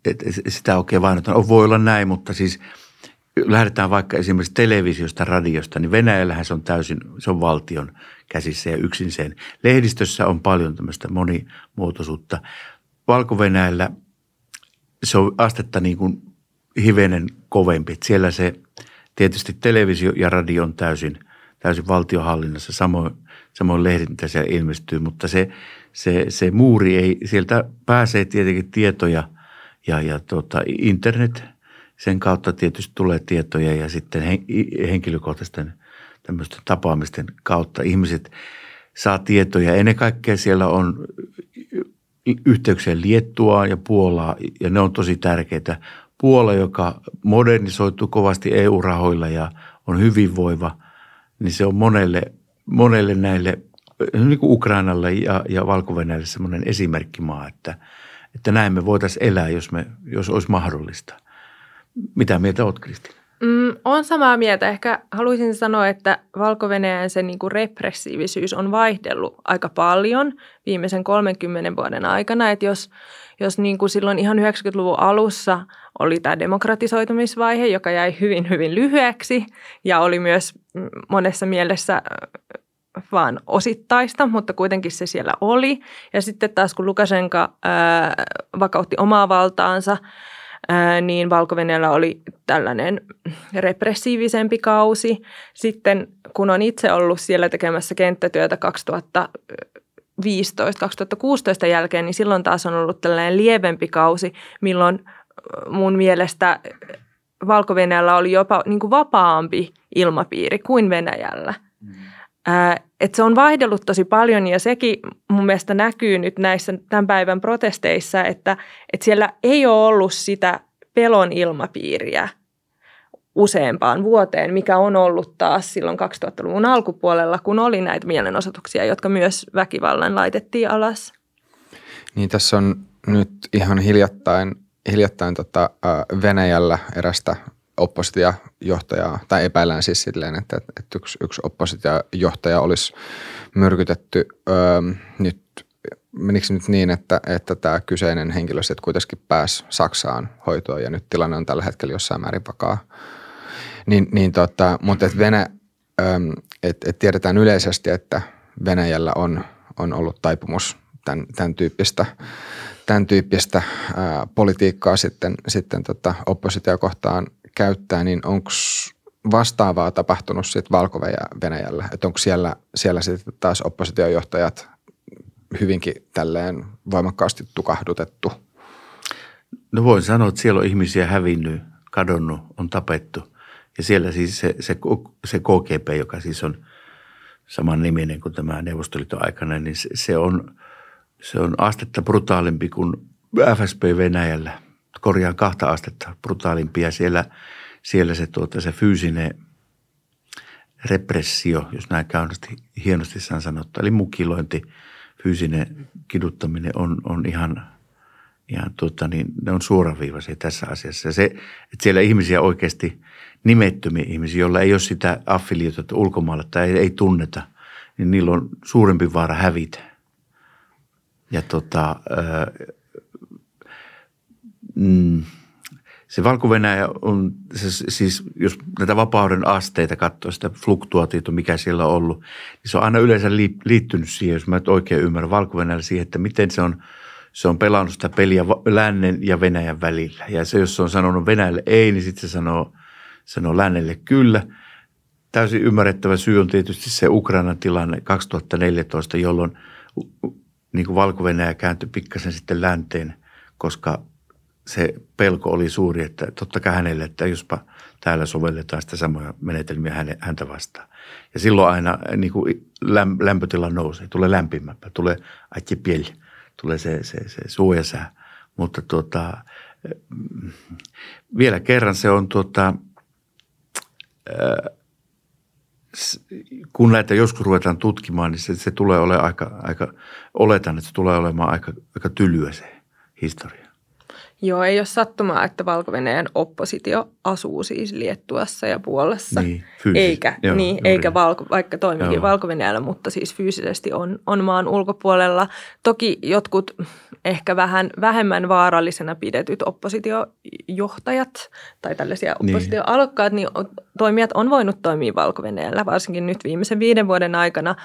että sitä oikein vain, että voi olla näin, mutta siis lähdetään vaikka esimerkiksi televisiosta, radiosta, niin Venäjällähän se on täysin, se on valtion käsissä ja yksin sen. Lehdistössä on paljon tämmöistä monimuotoisuutta. valko se on astetta niin kuin hivenen kovempi. Siellä se tietysti televisio ja radio on täysin, täysin valtiohallinnassa, samoin, samoin lehdet, mitä siellä ilmestyy, mutta se, se, se muuri ei, sieltä pääsee tietenkin tietoja ja, ja tota, internet, sen kautta tietysti tulee tietoja ja sitten henkilökohtaisten tämmöisten tapaamisten kautta ihmiset saa tietoja. Ennen kaikkea siellä on yhteyksiä Liettua ja Puolaa ja ne on tosi tärkeitä. Puola, joka modernisoituu kovasti EU-rahoilla ja on hyvinvoiva, niin se on monelle, monelle näille, niin kuin Ukrainalle ja, ja valko semmoinen esimerkkimaa, että, että näin me voitaisiin elää, jos, me, jos olisi mahdollista. Mitä mieltä olet, Kristina? Mm, on samaa mieltä. Ehkä haluaisin sanoa, että valko se niin kuin repressiivisyys on vaihdellut aika paljon viimeisen 30 vuoden aikana. Että jos, jos niin kuin silloin ihan 90-luvun alussa oli tämä demokratisoitumisvaihe, joka jäi hyvin, hyvin lyhyeksi ja oli myös monessa mielessä vaan osittaista, mutta kuitenkin se siellä oli. Ja sitten taas kun Lukashenka ää, vakautti omaa valtaansa – niin valko oli tällainen repressiivisempi kausi. Sitten kun on itse ollut siellä tekemässä kenttätyötä 2015-2016 jälkeen, niin silloin taas on ollut tällainen lievempi kausi, milloin mun mielestä valko oli jopa niin kuin vapaampi ilmapiiri kuin Venäjällä. Että se on vaihdellut tosi paljon ja sekin mun mielestä näkyy nyt näissä tämän päivän protesteissa, että, että siellä ei ole ollut sitä pelon ilmapiiriä useampaan vuoteen, mikä on ollut taas silloin 2000-luvun alkupuolella, kun oli näitä mielenosoituksia, jotka myös väkivallan laitettiin alas. Niin tässä on nyt ihan hiljattain, hiljattain tota, Venäjällä erästä oppositiojohtajaa, tai epäillään siis silleen, että, että yksi, yksi oppositiojohtaja olisi myrkytetty. Öö, nyt menikö nyt niin, että, että tämä kyseinen henkilö sitten kuitenkin pääsi Saksaan hoitoon ja nyt tilanne on tällä hetkellä jossain määrin vakaa. Niin, niin tota, mutta et Venä, et, et tiedetään yleisesti, että Venäjällä on, on ollut taipumus tämän, tämän tyyppistä, tämän tyyppistä ää, politiikkaa sitten, sitten tota oppositiokohtaan käyttää, niin onko vastaavaa tapahtunut sitten Valko-Venäjällä? Että onko siellä, siellä sitten taas oppositiojohtajat hyvinkin tälleen voimakkaasti tukahdutettu? No voin sanoa, että siellä on ihmisiä hävinnyt, kadonnut, on tapettu. Ja siellä siis se, se, se KGP, joka siis on saman niminen kuin tämä Neuvostoliiton aikana, niin se, se, on, se on astetta brutaalimpi kuin FSP Venäjällä. Korjaan kahta astetta brutaalimpia. Siellä, siellä se, tuota, se fyysinen repressio, jos näin käynnisesti hienosti saan sanottu, eli mukilointi, fyysinen kiduttaminen on, on ihan, ihan tuota, niin ne on suoraviivaisia tässä asiassa. Se, että siellä ihmisiä oikeasti – nimettömiä ihmisiä, joilla ei ole sitä affiliota ulkomailla tai ei, ei tunneta, niin niillä on suurempi vaara hävitä. Ja tota, mm, se valko on, se, siis jos näitä vapauden asteita katsoo, sitä fluktuaatiota, mikä siellä on ollut, niin se on aina yleensä liittynyt siihen, jos mä nyt oikein ymmärrän, valko siihen, että miten se on, se on pelannut sitä peliä lännen ja Venäjän välillä. Ja se, jos se on sanonut Venäjälle ei, niin sitten se sanoo sanoo lännelle kyllä. Täysin ymmärrettävä syy on tietysti se Ukrainan tilanne 2014, jolloin niin valko kääntyi pikkasen sitten länteen, koska se pelko oli suuri, että totta kai hänelle, että jospa täällä sovelletaan sitä samoja menetelmiä häntä vastaan. Ja silloin aina niin kuin lämpötila nousee, tulee lämpimämpää, tulee pieli, tulee se, se, se suojasää. Mutta tuota, vielä kerran se on tuota, kun näitä joskus ruvetaan tutkimaan, niin se, se tulee olemaan aika, aika, oletan, että se tulee olemaan aika, aika tylyä se historia. Joo, ei ole sattumaa, että valko oppositio asuu siis Liettuassa ja Puolassa. Niin, eikä, Joo, niin, eikä valko, vaikka toimikin valko mutta siis fyysisesti on, on maan ulkopuolella. Toki jotkut ehkä vähän vähemmän vaarallisena pidetyt oppositiojohtajat tai tällaisia niin. oppositioalokkaat, niin toimijat on voinut toimia valko varsinkin nyt viimeisen viiden vuoden aikana –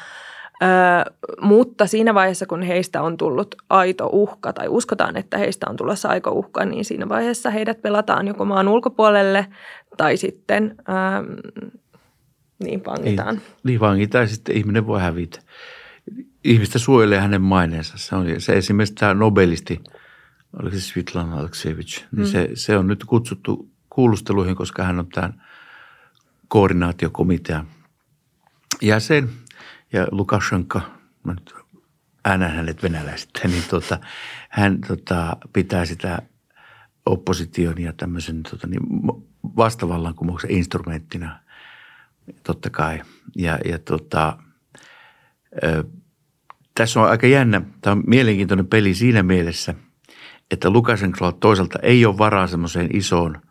Ö, mutta siinä vaiheessa, kun heistä on tullut aito uhka tai uskotaan, että heistä on tulossa aito uhka, niin siinä vaiheessa heidät pelataan joko maan ulkopuolelle tai sitten ö, niin vangitaan. Niin, niin vangitaan ja sitten ihminen voi hävitä. Ihmistä suojelee hänen maineensa. Se, on, se esimerkiksi tämä nobelisti, oliko se Svitlana Aleksevich, niin mm. se, se on nyt kutsuttu kuulusteluihin, koska hän on tämän koordinaatiokomitean jäsen – ja Lukashenka, mä nyt äänän hänet venäläistä, niin tota, hän tota, pitää sitä opposition ja tämmöisen tota, niin vastavallankumouksen instrumenttina totta kai. Ja, ja tota, ö, tässä on aika jännä, tämä on mielenkiintoinen peli siinä mielessä, että Lukashenko toisaalta ei ole varaa semmoiseen isoon,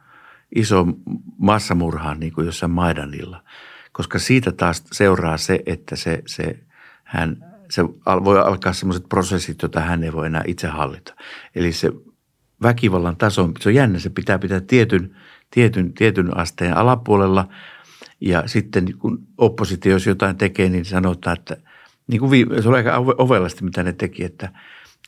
isoon massamurhaan niin kuin jossain Maidanilla – koska siitä taas seuraa se, että se, se, hän, se voi alkaa sellaiset prosessit, joita hän ei voi enää itse hallita. Eli se väkivallan taso, se on jännä, se pitää pitää tietyn, tietyn, tietyn asteen alapuolella ja sitten kun oppositio, jos jotain tekee, niin sanotaan, että niin kuin viime, se oli aika ovelasti, mitä ne teki, että,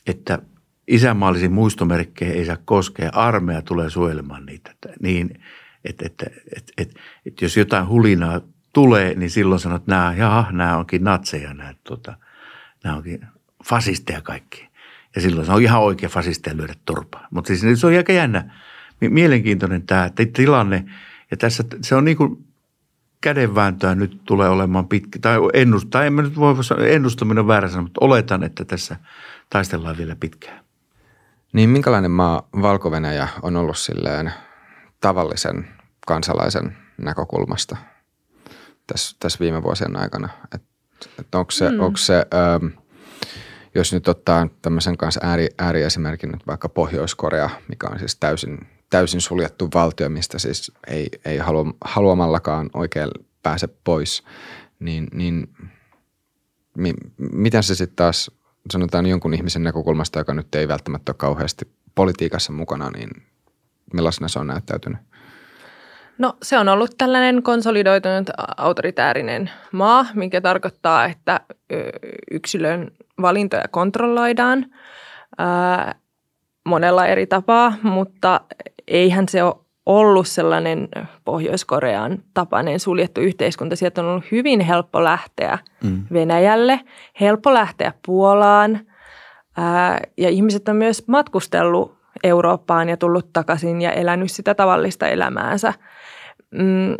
että isänmaallisiin muistomerkkejä ei saa koskea, armeija tulee suojelemaan niitä. Että, niin, että, että, että, että, että jos jotain hulinaa tulee, niin silloin sanot, että nämä, jaha, nämä onkin natseja, nämä, tota, nämä onkin fasisteja kaikki. Ja silloin se on ihan oikea fasisteja lyödä turpaa. Mutta siis se on aika jännä, mielenkiintoinen tämä tilanne. Ja tässä se on niin kuin kädenvääntöä nyt tulee olemaan pitkä, tai ennustaa, en mä nyt voi ennustaminen on väärä sana, mutta oletan, että tässä taistellaan vielä pitkään. Niin minkälainen maa valko on ollut silleen tavallisen kansalaisen näkökulmasta tässä, tässä viime vuosien aikana? Et, et onko se, mm. onko se ähm, jos nyt ottaa tämmöisen kanssa ääri, ääriesimerkin nyt vaikka Pohjois-Korea, mikä on siis täysin, täysin suljettu valtio, mistä siis ei, ei halu, haluamallakaan oikein pääse pois, niin, niin mi, miten se sitten taas sanotaan jonkun ihmisen näkökulmasta, joka nyt ei välttämättä ole kauheasti politiikassa mukana, niin millaisena se on näyttäytynyt? No se on ollut tällainen konsolidoitunut autoritäärinen maa, mikä tarkoittaa, että yksilön valintoja kontrolloidaan ää, monella eri tapaa, mutta eihän se ole ollut sellainen Pohjois-Korean tapainen suljettu yhteiskunta. Sieltä on ollut hyvin helppo lähteä mm. Venäjälle, helppo lähteä Puolaan ää, ja ihmiset on myös matkustellut Eurooppaan ja tullut takaisin ja elänyt sitä tavallista elämäänsä. Mm,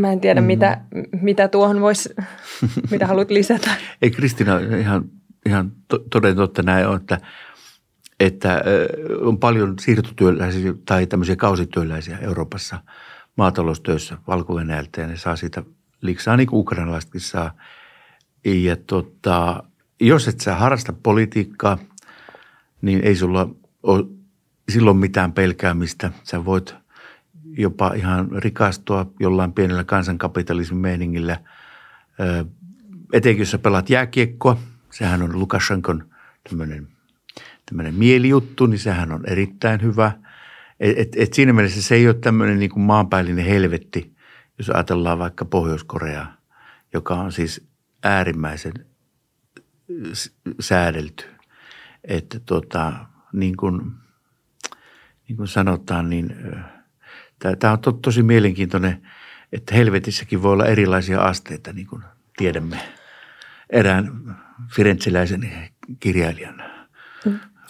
mä en tiedä, mm. mitä, mitä tuohon voisi, mitä haluat lisätä. Ei Kristina ihan, ihan toden totta näin on, että, että on paljon siirtotyöläisiä tai tämmöisiä kausityöläisiä Euroopassa maataloustöissä valko ja ne saa siitä liksaa niin kuin ukrainalaisetkin saa. Ja tota, jos et sä harrasta politiikkaa, niin ei sulla ole silloin mitään pelkäämistä. Sä voit jopa ihan rikastua jollain pienellä kansankapitalismin meiningillä. Etenkin jos sä pelaat jääkiekkoa, sehän on Lukashenkon tämmöinen, tämmöinen mielijuttu, niin sehän on erittäin hyvä. Et, et, siinä mielessä se ei ole tämmöinen niin kuin maanpäällinen helvetti, jos ajatellaan vaikka Pohjois-Koreaa, joka on siis äärimmäisen säädelty. Että tota, niin kuin – niin kuin sanotaan, niin tämä on to, tosi mielenkiintoinen, että helvetissäkin voi olla erilaisia asteita, niin kuin tiedämme erään firentsiläisen kirjailijan.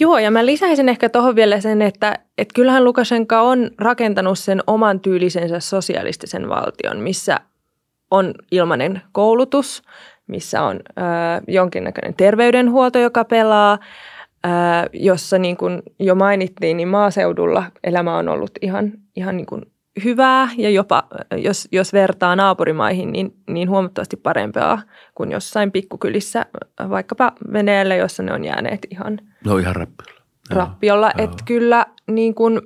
Joo, ja mä lisäisin ehkä tuohon vielä sen, että, että kyllähän Lukashenka on rakentanut sen oman tyylisensä sosialistisen valtion, missä on ilmainen koulutus, missä on ö, jonkinnäköinen terveydenhuolto, joka pelaa – jossa niin kuin jo mainittiin, niin maaseudulla elämä on ollut ihan, ihan niin kuin hyvää ja jopa, jos, jos vertaa naapurimaihin, niin, niin huomattavasti parempaa kuin jossain pikkukylissä, vaikkapa Venäjällä, jossa ne on jääneet ihan, no ihan rappiolla. rappiolla. Että kyllä niin kuin,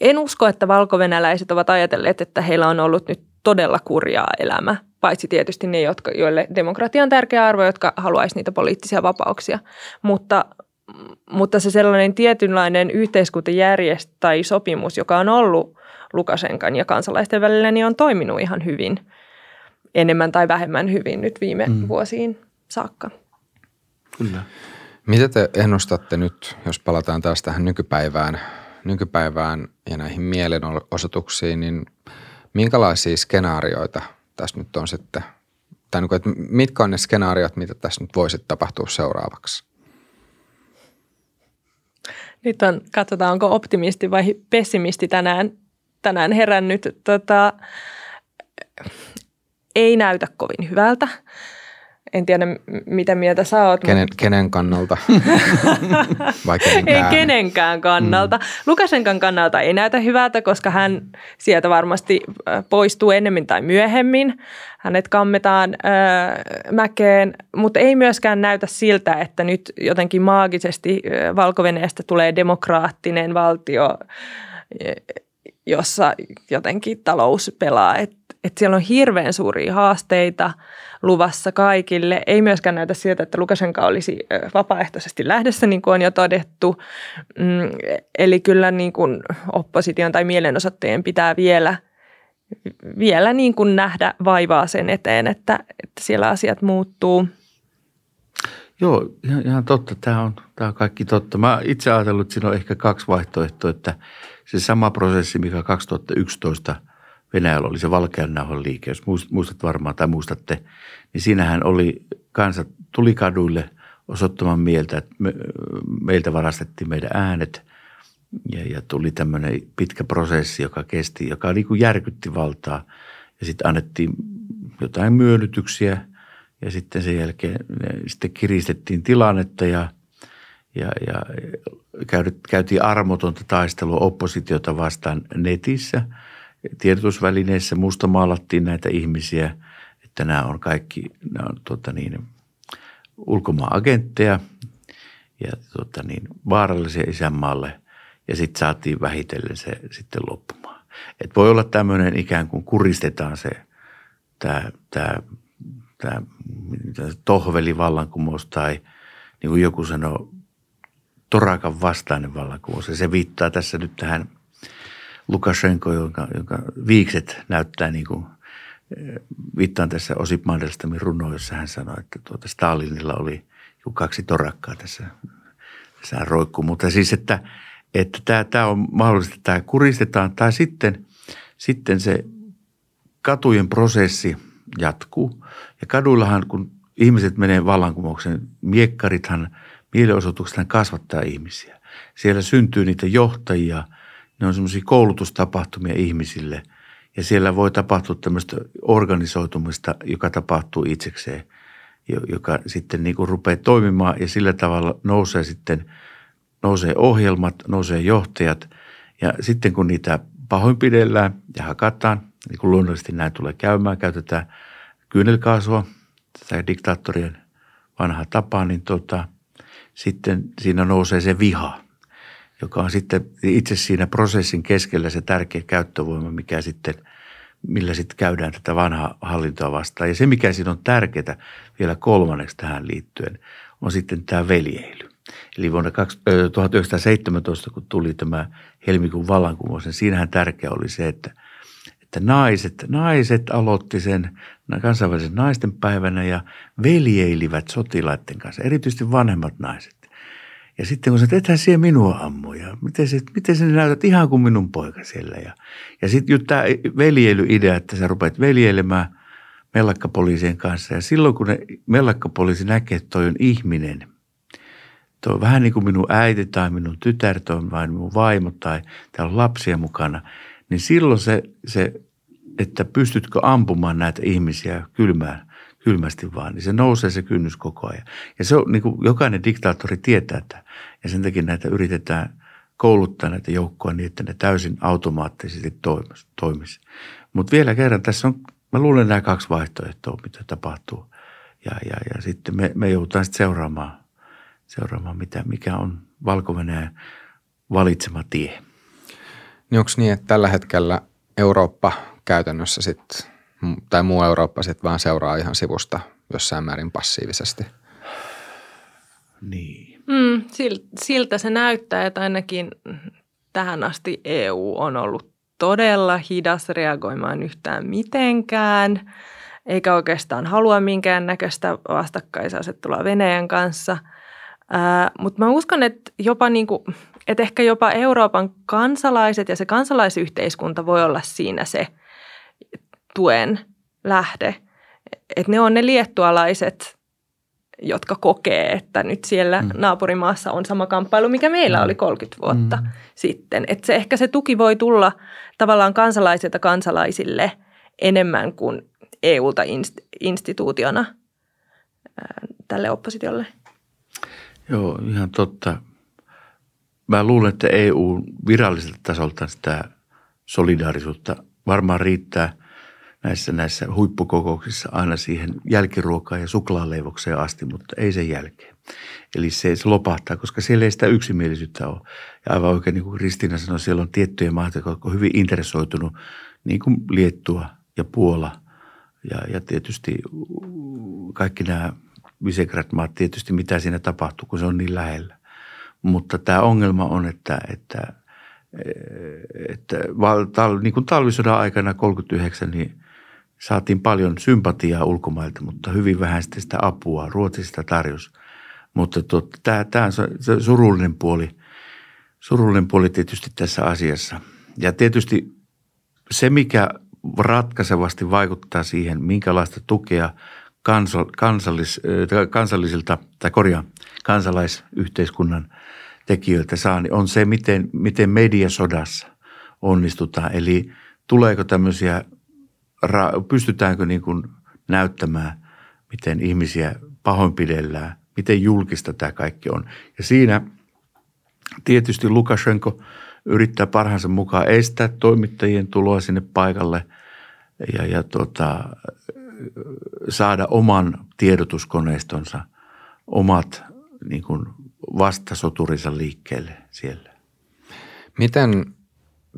en usko, että valkovenäläiset ovat ajatelleet, että heillä on ollut nyt todella kurjaa elämä – paitsi tietysti ne, jotka, joille demokratia on tärkeä arvo, jotka haluaisi niitä poliittisia vapauksia. Mutta, mutta se sellainen tietynlainen yhteiskuntajärjestö tai sopimus, joka on ollut Lukasenkan ja kansalaisten välillä, niin on toiminut ihan hyvin, enemmän tai vähemmän hyvin nyt viime mm. vuosiin saakka. Kyllä. Mitä te ennustatte nyt, jos palataan taas tähän nykypäivään, nykypäivään ja näihin mielenosoituksiin, niin minkälaisia skenaarioita – tässä nyt on sitten, tai niin että mitkä on ne skenaariot, mitä tässä nyt voisi tapahtua seuraavaksi? Nyt on, katsotaan, onko optimisti vai pessimisti tänään, tänään herännyt. Tota, ei näytä kovin hyvältä. En tiedä, mitä mieltä sä oot. Kenen, mutta... kenen kannalta? Vai kenenkään? Ei kenenkään kannalta. Mm. Lukasenkan kannalta ei näytä hyvältä, koska hän sieltä varmasti poistuu ennemmin tai myöhemmin. Hänet kammetaan äh, mäkeen, mutta ei myöskään näytä siltä, että nyt jotenkin maagisesti valko tulee demokraattinen valtio, jossa jotenkin talous pelaa. Et, et siellä on hirveän suuria haasteita – luvassa kaikille. Ei myöskään näytä siltä, että Lukashenka olisi vapaaehtoisesti lähdössä, niin kuin on jo todettu. Mm, eli kyllä niin kuin opposition tai mielenosoittajien pitää vielä, vielä niin kuin nähdä vaivaa sen eteen, että, että siellä asiat muuttuu. Joo, ihan, ihan totta. Tämä on, tämä on kaikki totta. Mä itse ajatellut, että siinä on ehkä kaksi vaihtoehtoa, että se sama prosessi, mikä 2011 – Venäjällä oli se valkeannauhan liike, jos muistat varmaan tai muistatte, niin siinähän oli kansa tuli kaduille osoittamaan mieltä, että me, meiltä varastettiin meidän äänet Ja, ja tuli tämmöinen pitkä prosessi, joka kesti, joka niin kuin järkytti valtaa. Ja sitten annettiin jotain myönnytyksiä ja sitten sen jälkeen sitten kiristettiin tilannetta ja, ja, ja käytiin armotonta taistelua oppositiota vastaan netissä. Tiedotusvälineissä musta maalattiin näitä ihmisiä, että nämä on kaikki nämä on, tuota niin, ulkomaan agentteja ja tuota niin, vaarallisia isänmaalle ja sitten saatiin vähitellen se sitten loppumaan. Et voi olla tämmöinen ikään kuin kuristetaan se tämä, tämä, tämä, tai niin kuin joku sanoo, torakan vastainen vallankumous. Ja se viittaa tässä nyt tähän Lukashenko, jonka, jonka viikset näyttää niin kuin, viittaan tässä Osip Mandelstamin runoon, jossa hän sanoi, että tuota Stalinilla oli kaksi torakkaa tässä, tässä roikku. Mutta siis, että, että tämä, tämä on mahdollista, että tämä kuristetaan tai sitten, sitten se katujen prosessi jatkuu. Ja kaduillahan, kun ihmiset menee vallankumouksen, miekkarithan, mielenosoituksethan kasvattaa ihmisiä. Siellä syntyy niitä johtajia, ne on semmoisia koulutustapahtumia ihmisille. Ja siellä voi tapahtua tämmöistä organisoitumista, joka tapahtuu itsekseen, joka sitten niin kuin rupeaa toimimaan ja sillä tavalla nousee sitten, nousee ohjelmat, nousee johtajat. Ja sitten kun niitä pahoinpidellään ja hakataan, niin kuin luonnollisesti näin tulee käymään, käytetään kyynelkaasua, tätä diktaattorien vanha tapa, niin tota, sitten siinä nousee se viha, joka on sitten itse siinä prosessin keskellä se tärkeä käyttövoima, mikä sitten, millä sitten käydään tätä vanhaa hallintoa vastaan. Ja se, mikä siinä on tärkeää vielä kolmanneksi tähän liittyen, on sitten tämä veljeily. Eli vuonna 1917, kun tuli tämä helmikuun vallankumous, niin siinähän tärkeä oli se, että – että naiset, naiset aloitti sen kansainvälisen naisten päivänä ja veljeilivät sotilaiden kanssa, erityisesti vanhemmat naiset. Ja sitten kun sä ethän siellä minua ammuja, miten, se, miten sä näytät ihan kuin minun poika siellä. Ja, ja sitten just tämä veljeilyidea, että sä rupeat veljeilemään mellakkapoliisien kanssa. Ja silloin kun ne mellakkapoliisi näkee, että toi on ihminen, toi on vähän niin kuin minun äiti tai minun tytär, vain minun vaimo tai täällä on lapsia mukana – niin silloin se, se, että pystytkö ampumaan näitä ihmisiä kylmään, kylmästi vaan, niin se nousee se kynnys koko ajan. Ja se on, niin kuin jokainen diktaattori tietää että Ja sen takia näitä yritetään kouluttaa näitä joukkoja niin, että ne täysin automaattisesti toimisi. toimisi. Mutta vielä kerran, tässä on, mä luulen nämä kaksi vaihtoehtoa, mitä tapahtuu. Ja, ja, ja sitten me, me joudutaan sitten seuraamaan, seuraamaan mitä, mikä on valko valitsema tie. Niin onko niin, että tällä hetkellä Eurooppa käytännössä sitten, tai muu Eurooppa sitten vaan seuraa ihan sivusta jossain määrin passiivisesti? Niin. Mm, siltä se näyttää, että ainakin tähän asti EU on ollut todella hidas reagoimaan yhtään mitenkään, eikä oikeastaan halua minkäännäköistä vastakkaisasettelua Venäjän kanssa. Mutta mä uskon, että jopa niinku että ehkä jopa Euroopan kansalaiset ja se kansalaisyhteiskunta voi olla siinä se tuen lähde. Että ne on ne liettualaiset, jotka kokee, että nyt siellä mm. naapurimaassa on sama kamppailu, mikä meillä mm. oli 30 vuotta mm. sitten. Että se ehkä se tuki voi tulla tavallaan kansalaisilta kansalaisille enemmän kuin EUlta instituutiona tälle oppositiolle. Joo, ihan totta mä luulen, että EU viralliselta tasolta sitä solidaarisuutta varmaan riittää näissä, näissä huippukokouksissa aina siihen jälkiruokaan ja suklaaleivokseen asti, mutta ei sen jälkeen. Eli se, se lopahtaa, koska siellä ei sitä yksimielisyyttä ole. Ja aivan oikein niin kuin Kristiina sanoi, siellä on tiettyjä maita, jotka on hyvin interessoitunut, niin kuin Liettua ja Puola ja, ja tietysti kaikki nämä Visegrad-maat, tietysti mitä siinä tapahtuu, kun se on niin lähellä. Mutta tämä ongelma on, että, että, että tal, niin kuin talvisodan aikana 39, niin saatiin paljon sympatiaa ulkomailta, mutta hyvin vähän sitten sitä apua. Ruotsista tarjosi. Mutta tämä, tämä on se surullinen puoli, surullinen puoli tietysti tässä asiassa. Ja tietysti se, mikä ratkaisevasti vaikuttaa siihen, minkälaista tukea kansallis, kansallisilta, tai korjaa, kansalaisyhteiskunnan – tekijöiltä saa, niin on se, miten, miten mediasodassa onnistutaan. Eli tuleeko tämmöisiä, pystytäänkö niin kuin näyttämään, miten ihmisiä pahoinpidellään, miten julkista tämä kaikki on. Ja siinä tietysti Lukashenko yrittää parhaansa mukaan estää toimittajien tuloa sinne paikalle ja, ja tota, saada oman tiedotuskoneistonsa, omat niin kuin vastasoturinsa liikkeelle siellä. Miten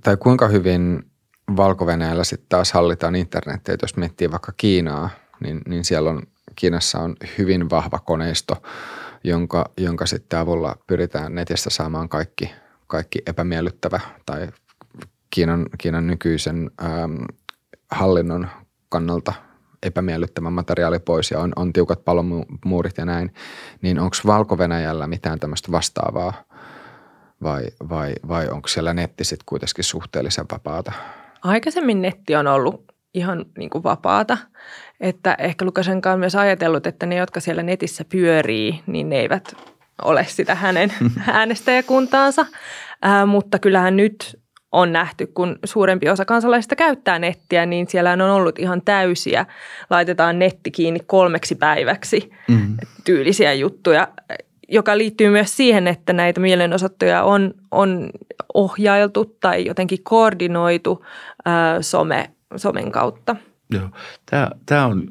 tai kuinka hyvin valko sitten taas hallitaan internetiä, jos miettii vaikka Kiinaa, niin, niin siellä on, Kiinassa on hyvin vahva koneisto, jonka, jonka sitten avulla pyritään netistä saamaan kaikki, kaikki epämiellyttävä tai Kiinan, Kiinan nykyisen ähm, hallinnon kannalta epämiellyttävä materiaali pois ja on, on tiukat palomuurit ja näin, niin onko valko mitään tämmöistä vastaavaa vai, vai, vai onko siellä netti sitten kuitenkin suhteellisen vapaata? Aikaisemmin netti on ollut ihan niin kuin vapaata, että ehkä Lukasenka on myös ajatellut, että ne, jotka siellä netissä pyörii, niin ne eivät ole sitä hänen äänestäjäkuntaansa, äh, mutta kyllähän nyt on nähty, kun suurempi osa kansalaisista käyttää nettiä, niin siellä on ollut ihan täysiä, laitetaan netti kiinni kolmeksi päiväksi. Mm-hmm. tyylisiä juttuja, joka liittyy myös siihen, että näitä mielenosoittoja on, on ohjailtu tai jotenkin koordinoitu ää, some, somen kautta. Joo, tämä, tämä on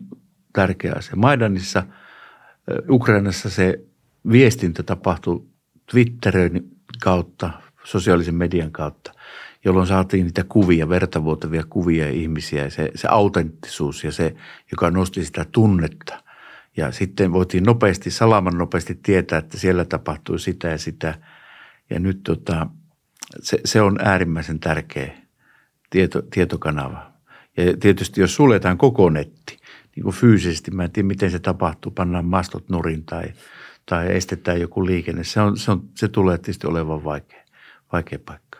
tärkeä asia. Maidanissa, Ukrainassa se viestintä tapahtuu Twitterin kautta, sosiaalisen median kautta jolloin saatiin niitä kuvia, vertavuotavia kuvia ja ihmisiä. Se, se autenttisuus ja se, joka nosti sitä tunnetta. Ja sitten voitiin nopeasti, salaman nopeasti tietää, että siellä tapahtui sitä ja sitä. Ja nyt tota, se, se on äärimmäisen tärkeä tieto, tietokanava. Ja tietysti jos suljetaan koko netti, niin kuin fyysisesti, mä en tiedä miten se tapahtuu, pannaan mastot nurin tai, tai estetään joku liikenne. Se, on, se, on, se tulee tietysti olevan vaikea, vaikea paikka.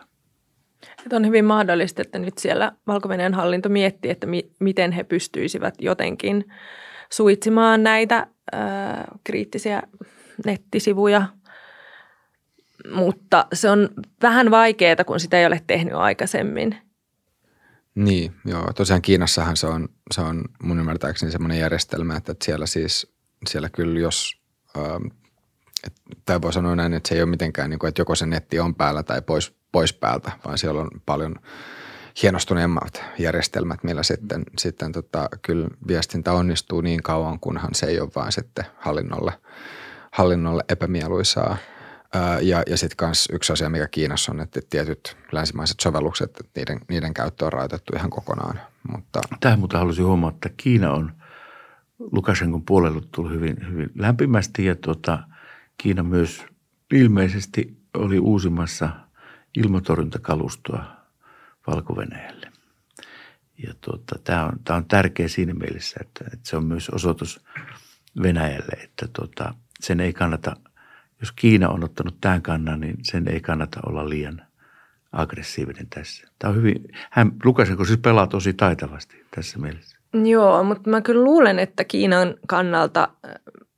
Että on hyvin mahdollista, että nyt siellä valko hallinto miettii, että mi- miten he pystyisivät jotenkin suitsimaan näitä ö, kriittisiä nettisivuja. Mutta se on vähän vaikeaa, kun sitä ei ole tehnyt aikaisemmin. Niin, joo. Tosiaan Kiinassahan se on, se on mun ymmärtääkseni semmoinen järjestelmä, että siellä siis, siellä kyllä jos, tai voi sanoa näin, että se ei ole mitenkään niin kuin, että joko se netti on päällä tai pois, pois päältä, vaan siellä on paljon hienostuneemmat järjestelmät, millä sitten, sitten tota, kyllä viestintä onnistuu niin kauan, kunhan se ei ole vain sitten hallinnolle, hallinnolle epämieluisaa. ja, ja sitten myös yksi asia, mikä Kiinassa on, että tietyt länsimaiset sovellukset, että niiden, niiden käyttö on rajoitettu ihan kokonaan. Mutta... Tähän mutta haluaisin huomata, että Kiina on Lukashenkon puolelle tullut hyvin, hyvin lämpimästi ja tuota, Kiina myös ilmeisesti oli uusimassa – ilmatorjuntakalustoa valko -Venäjälle. Ja tuota, tämä, on, tämä on tärkeä siinä mielessä, että, että se on myös osoitus Venäjälle, että tuota, sen ei kannata, jos Kiina on ottanut tämän kannan, niin sen ei kannata olla liian aggressiivinen tässä. Tämä on hyvin, hän, Lukasenko siis pelaa tosi taitavasti tässä mielessä. Joo, mutta mä kyllä luulen, että Kiinan kannalta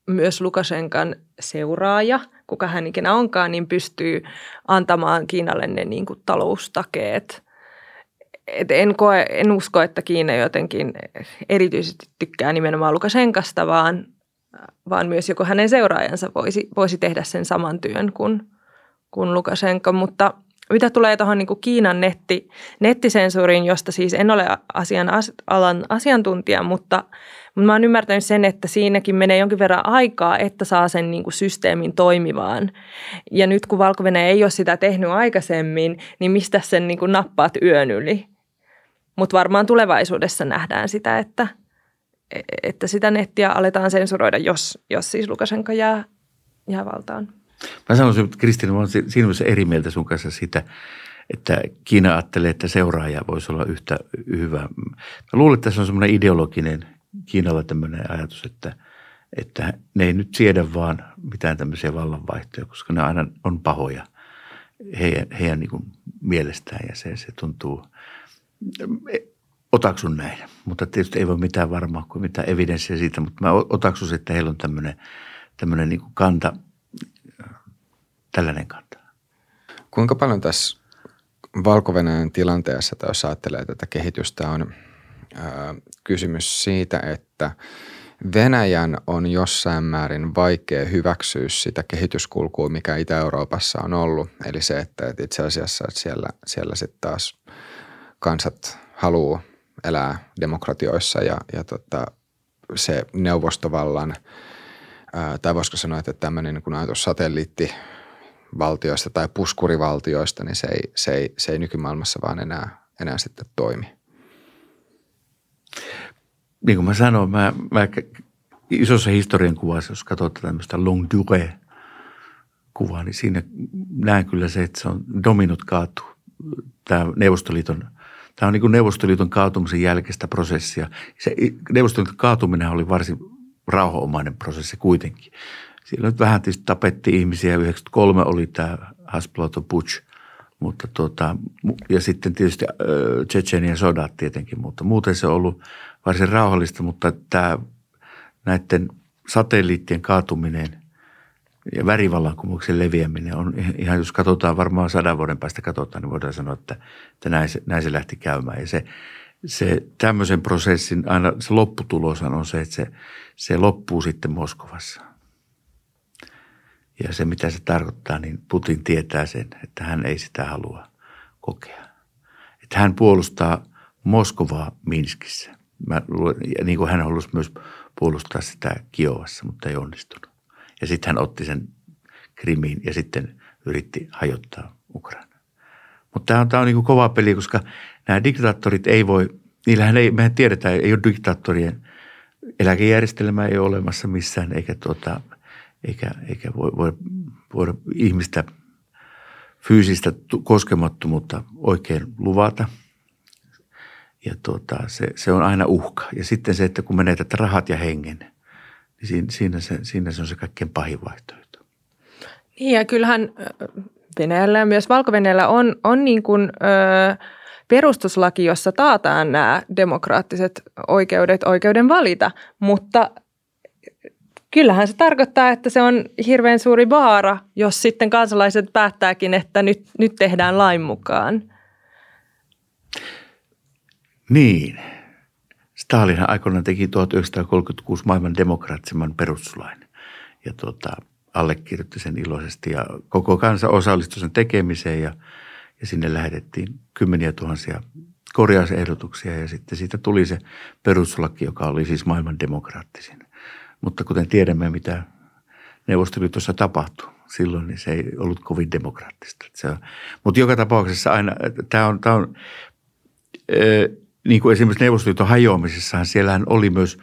myös Lukasenkan seuraaja – kuka hän ikinä onkaan, niin pystyy antamaan Kiinalle ne niin kuin taloustakeet. Et en, koe, en usko, että Kiina jotenkin erityisesti tykkää nimenomaan Lukashenkasta, vaan, vaan myös joko hänen seuraajansa voisi, voisi tehdä sen saman työn kuin, kuin Lukashenko. Mutta mitä tulee tuohon niin Kiinan netti, nettisensuuriin, josta siis en ole asian alan asiantuntija, mutta – mutta mä oon ymmärtänyt sen, että siinäkin menee jonkin verran aikaa, että saa sen niin kuin systeemin toimivaan. Ja nyt kun valko ei ole sitä tehnyt aikaisemmin, niin mistä sen niin kuin nappaat yön yli? Mutta varmaan tulevaisuudessa nähdään sitä, että, että sitä nettiä aletaan sensuroida, jos, jos siis Lukasenko jää, jää valtaan. Mä sanoisin, että Kristina, mä olen siinä mielessä eri mieltä sun kanssa sitä, että Kiina ajattelee, että seuraaja voisi olla yhtä hyvä. Mä luulen, että tässä on semmoinen ideologinen Kiinalla tämmöinen ajatus, että, että ne ei nyt siedä vaan mitään tämmöisiä vallanvaihtoja, koska ne aina on pahoja heidän, heidän niin kuin mielestään ja se, se tuntuu, otaksun näin. Mutta tietysti ei voi mitään varmaa kuin mitään evidenssiä siitä, mutta mä otaksun, että heillä on tämmöinen, tämmöinen niin kuin kanta, tällainen kanta. Kuinka paljon tässä valko tilanteessa, tai jos ajattelee tätä kehitystä, on ää, kysymys siitä, että Venäjän on jossain määrin vaikea hyväksyä sitä kehityskulkua, mikä Itä-Euroopassa on ollut. Eli se, että itse asiassa että siellä, siellä sitten taas kansat haluaa elää demokratioissa ja, ja tota, se neuvostovallan, ää, tai voisiko sanoa, että tämmöinen niin ajatus satelliittivaltioista tai puskurivaltioista, niin se ei, se ei, se ei nykymaailmassa vaan enää, enää sitten toimi. Niin kuin mä sanoin, mä, mä isossa historian kuvassa, jos katsotaan tämmöistä long durée kuvaa, niin siinä näen kyllä se, että se on dominut kaatu. Tämä Neuvostoliiton Tämä on niin kuin Neuvostoliiton kaatumisen jälkeistä prosessia. Se Neuvostoliiton kaatuminen oli varsin rauhanomainen prosessi kuitenkin. Siellä nyt vähän tietysti tapettiin ihmisiä. 93 oli tämä Hasploto Butch, mutta tuota, ja sitten tietysti Tsetsenian sodat tietenkin, mutta muuten se on ollut varsin rauhallista, mutta tämä näiden satelliittien kaatuminen – ja värivallankumouksen leviäminen on ihan, jos katsotaan varmaan sadan vuoden päästä katsotaan, niin voidaan sanoa, että, että näin, se, näin se lähti käymään. Ja se, se tämmöisen prosessin aina se lopputulos on se, että se, se loppuu sitten Moskovassa. Ja se, mitä se tarkoittaa, niin Putin tietää sen, että hän ei sitä halua kokea. Että hän puolustaa Moskovaa Minskissä. Mä, ja niin kuin hän halusi myös puolustaa sitä Kiovassa, mutta ei onnistunut. Ja sitten hän otti sen Krimiin ja sitten yritti hajottaa Ukraina. Mutta tämä on, tämä on niin kova peli, koska nämä diktaattorit ei voi, niillähän ei, mehän tiedetään, ei ole diktaattorien eläkejärjestelmää ei ole olemassa missään, eikä, tuota, eikä, eikä voi, voi, voi ihmistä fyysistä koskemattomuutta oikein luvata. Ja tuota, se, se on aina uhka. Ja sitten se, että kun menetät rahat ja hengen – niin siinä, se, siinä se on se kaikkein pahin vaihtoehto. Niin ja kyllähän Venäjällä ja myös valko on, on niin kuin, ö, perustuslaki, jossa taataan nämä demokraattiset oikeudet, oikeuden valita, mutta kyllähän se tarkoittaa, että se on hirveän suuri vaara, jos sitten kansalaiset päättääkin, että nyt, nyt tehdään lain mukaan. Niin, Stalin aikoinaan teki 1936 maailman demokraattisemman perustuslain ja tuota, allekirjoitti sen iloisesti ja koko kansa osallistui sen tekemiseen ja, ja sinne lähetettiin kymmeniä tuhansia korjausehdotuksia ja sitten siitä tuli se perustuslaki, joka oli siis maailman demokraattisin. Mutta kuten tiedämme, mitä Neuvostoliitossa tapahtui silloin, niin se ei ollut kovin demokraattista. Se on, mutta joka tapauksessa aina, tämä on, tämä on niin kuin esimerkiksi Neuvostoliiton hajoamisessahan siellähän oli myös,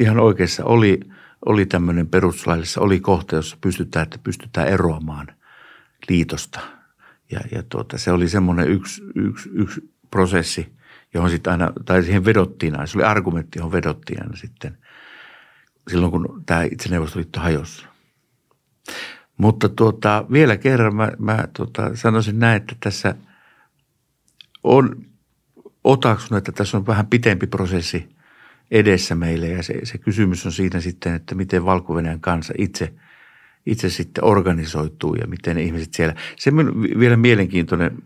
ihan oikeassa, oli, oli tämmöinen perustuslaillissa, oli kohta, jossa pystytään, että pystytään eroamaan liitosta. Ja, ja tuota, se oli semmoinen yksi, yksi, yksi prosessi, johon sitten aina, tai siihen vedottiin aina. Se oli argumentti, johon vedottiin aina sitten silloin, kun tämä itse Neuvostoliitto hajosi. Mutta tuota, vielä kerran mä, mä tuota, sanoisin näin, että tässä on otaksun, että tässä on vähän pitempi prosessi edessä meille ja se, se kysymys on siinä sitten, että miten valko kansa itse, itse sitten organisoituu ja miten ihmiset siellä. Se on vielä mielenkiintoinen.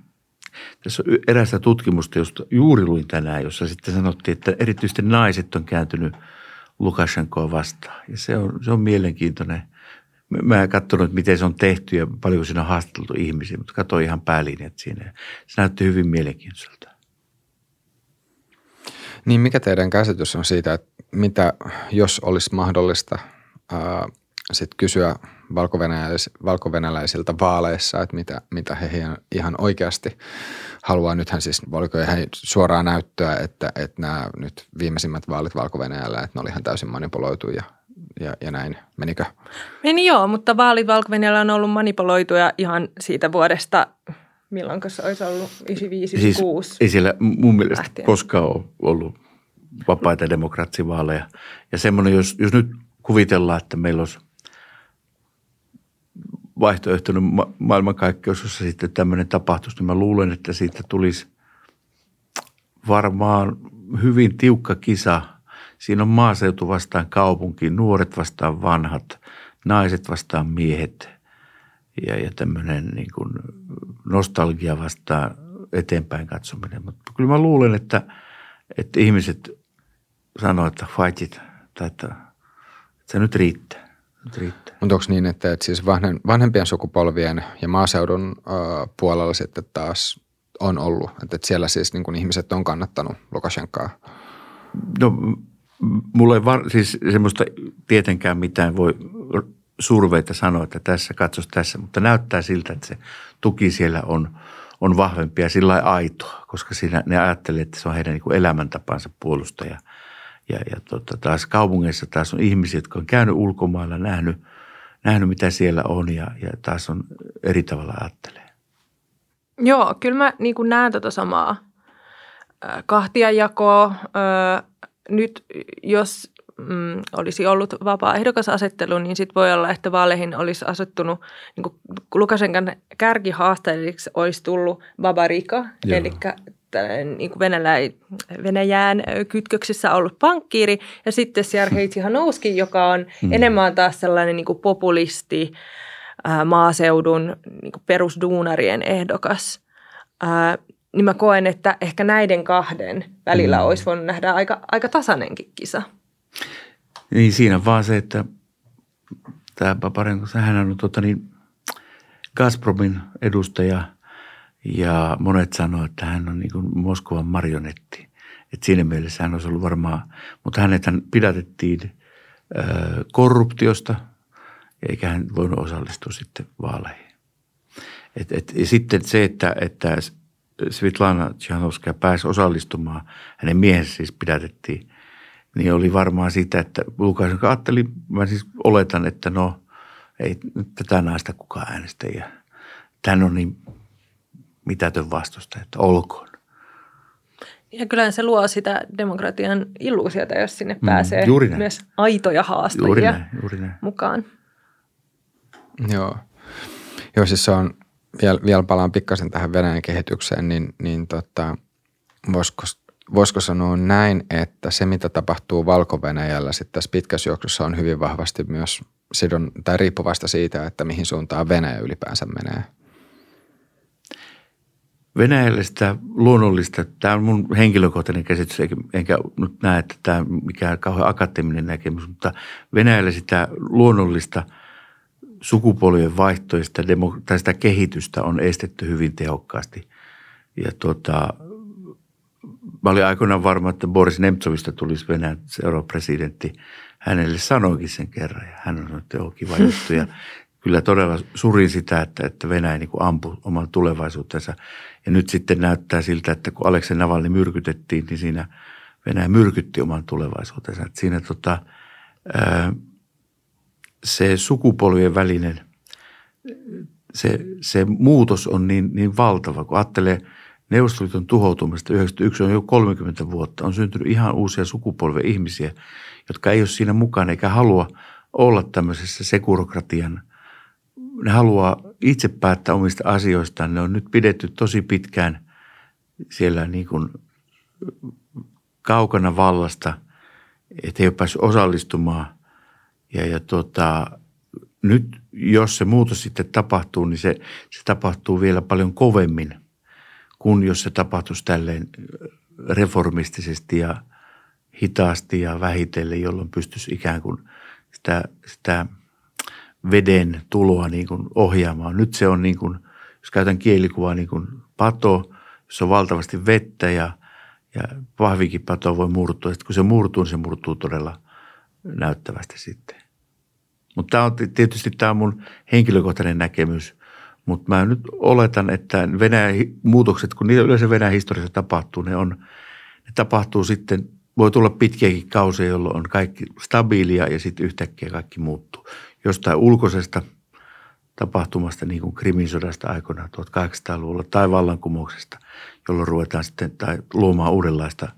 Tässä on erästä tutkimusta, josta juuri luin tänään, jossa sitten sanottiin, että erityisesti naiset on kääntynyt Lukashenkoa vastaan. Ja se on, se on mielenkiintoinen. Mä en katsonut, miten se on tehty ja paljonko siinä on haastateltu ihmisiä, mutta katsoin ihan päälinjat siinä. Se näytti hyvin mielenkiintoiselta. Niin mikä teidän käsitys on siitä, että mitä jos olisi mahdollista ää, sit kysyä valkovenäläis, valkovenäläisiltä vaaleissa, että mitä, mitä he ihan oikeasti haluaa. Nythän siis, oliko ihan suoraa näyttöä, että, että nämä nyt viimeisimmät vaalit valko että ne oli ihan täysin manipuloitu ja, ja, ja näin. Menikö? Meni joo, mutta vaalit valko on ollut manipuloituja ihan siitä vuodesta – milloin se olisi ollut 95 siis ei siellä mun mielestä lähtien. koskaan ole ollut vapaita demokraatsivaaleja. Ja semmoinen, jos, jos nyt kuvitellaan, että meillä olisi vaihtoehtoinen ma- maailmankaikkeus, jossa sitten tämmöinen tapahtuisi, niin mä luulen, että siitä tulisi varmaan hyvin tiukka kisa. Siinä on maaseutu vastaan kaupunki, nuoret vastaan vanhat, naiset vastaan miehet – ja, ja tämmöinen niin kuin nostalgia vastaan eteenpäin katsominen. Mutta kyllä mä luulen, että, että ihmiset sanoo, että fight it, tai että, että se nyt riittää. Nyt riittää. Mutta onko niin, että, että siis vanhempien sukupolvien ja maaseudun äh, puolella sitten taas on ollut, että, että siellä siis niin kuin ihmiset on kannattanut Lukashenkaa? No mulla ei var, siis semmoista tietenkään mitään voi surveita sanoa, että tässä katsos tässä, mutta näyttää siltä, että se tuki siellä on, on vahvempi ja sillä aitoa, koska siinä ne ajattelee, että se on heidän niin elämäntapansa puolustaja. Ja, ja tota, taas kaupungeissa taas on ihmisiä, jotka on käynyt ulkomailla, nähnyt, nähnyt mitä siellä on ja, ja taas on eri tavalla ajattelee. Joo, kyllä mä niin näen tätä samaa kahtiajakoa. Nyt jos mm, olisi ollut vapaa ehdokasasettelu, niin sitten voi olla, että vaaleihin olisi asettunut, niin kuin Lukasenkan kärkihaasteelliksi olisi tullut Babarika, eli niin kuin Venäjä, Venäjään kytköksissä ollut pankkiiri, ja sitten Sergei Tsihanouski, joka on mm. enemmän taas sellainen niin kuin populisti, maaseudun niin kuin perusduunarien ehdokas. Ää, niin mä koen, että ehkä näiden kahden välillä mm. olisi voinut nähdä aika, aika tasainenkin kisa. Niin siinä vaan se, että tämä Paparenko, hän on tuota niin, Gazpromin edustaja ja monet sanoo, että hän on niin kuin Moskovan marionetti. että siinä mielessä hän olisi ollut varmaan, mutta hänet hän pidätettiin korruptiosta, eikä hän voinut osallistua sitten vaaleihin. Et, et, ja sitten se, että, että Svitlana Tsihanovskaja pääsi osallistumaan, hänen miehensä siis pidätettiin, niin oli varmaan sitä, että Lukasenko ajatteli, mä siis oletan, että no ei tätä naista kukaan äänestä ja tämän on niin mitätön vastusta, että olkoon. Ja kyllä se luo sitä demokratian illuusiota, jos sinne mm, pääsee mm, myös aitoja haastajia juuri näin, juuri näin. mukaan. Joo. Joo, siis se on, vielä, vielä palaan pikkasen tähän Venäjän kehitykseen, niin, niin tota, voisiko, voisiko sanoa näin, että se mitä tapahtuu Valko-Venäjällä sitten tässä pitkässä juoksussa on hyvin vahvasti myös sidon, tai riippuvasta siitä, että mihin suuntaan Venäjä ylipäänsä menee? Venäjälle sitä luonnollista, tämä on mun henkilökohtainen käsitys, enkä nyt näe, että tämä mikään kauhean akateeminen näkemys, mutta Venäjälle sitä luonnollista – sukupolvien vaihtoista tai sitä kehitystä on estetty hyvin tehokkaasti. Ja tuota, mä olin aikoinaan varma, että Boris Nemtsovista tulisi Venäjän seuraava presidentti. Hänelle sanoikin sen kerran ja hän on että joo, kiva juttu. Ja kyllä todella surin sitä, että, että Venäjä niin ampui oman tulevaisuutensa. Ja nyt sitten näyttää siltä, että kun Aleksei Navalny myrkytettiin, niin siinä Venäjä myrkytti oman tulevaisuutensa. Että siinä tota, se sukupolvien välinen, se, se muutos on niin, niin valtava, kun ajattelee Neuvostoliiton tuhoutumista 91 on jo 30 vuotta. On syntynyt ihan uusia sukupolven ihmisiä, jotka ei ole siinä mukana eikä halua olla tämmöisessä sekurokratian. Ne haluaa itse päättää omista asioistaan. Ne on nyt pidetty tosi pitkään siellä niin kuin kaukana vallasta, että ei ole päässyt osallistumaan – ja, ja tota, nyt jos se muutos sitten tapahtuu, niin se, se tapahtuu vielä paljon kovemmin kuin jos se tapahtuisi tälleen reformistisesti ja hitaasti ja vähitellen, jolloin pystyisi ikään kuin sitä, sitä veden tuloa niin kuin ohjaamaan. Nyt se on niin kuin, jos käytän kielikuvaa niin kuin pato, jossa on valtavasti vettä ja, ja pahvikin pato voi murtua. Sitten kun se murtuu, niin se murtuu todella näyttävästi sitten. Mutta tämä on tietysti tämä on mun henkilökohtainen näkemys, mutta mä nyt oletan, että Venäjän muutokset, kun niitä yleensä Venäjän historiassa tapahtuu, ne, on, ne tapahtuu sitten, voi tulla pitkiäkin kausia, jolloin on kaikki stabiilia ja sitten yhtäkkiä kaikki muuttuu. Jostain ulkoisesta tapahtumasta, niin kuin Krimin sodasta aikoinaan 1800-luvulla tai vallankumouksesta, jolloin ruvetaan sitten tai luomaan uudenlaista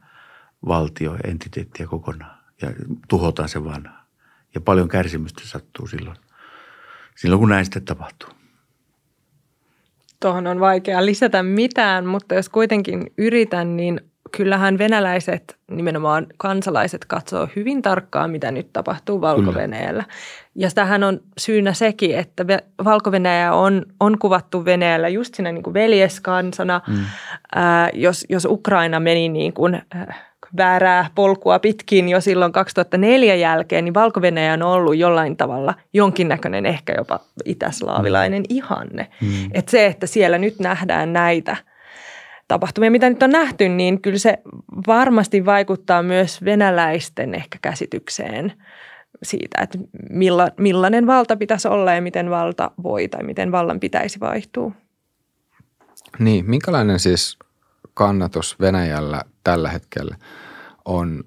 valtio- ja entiteettiä kokonaan ja tuhotaan se vanha. Ja paljon kärsimystä sattuu silloin, silloin kun näistä tapahtuu. Tuohon on vaikea lisätä mitään, mutta jos kuitenkin yritän, niin kyllähän venäläiset, nimenomaan kansalaiset, katsoo hyvin tarkkaan, mitä nyt tapahtuu valko Ja tähän on syynä sekin, että valko on, on kuvattu Venäjällä just siinä niin kuin veljeskansana. Mm. Ää, jos, jos Ukraina meni niin kuin, äh, väärää polkua pitkin jo silloin 2004 jälkeen, niin valko on ollut jollain tavalla jonkinnäköinen ehkä jopa itäslaavilainen mm. ihanne. Mm. Että se, että siellä nyt nähdään näitä – tapahtumia, mitä nyt on nähty, niin kyllä se varmasti vaikuttaa myös venäläisten ehkä käsitykseen siitä, että milla, millainen valta pitäisi olla ja miten valta voi tai miten vallan pitäisi vaihtua. Niin, minkälainen siis kannatus Venäjällä tällä hetkellä on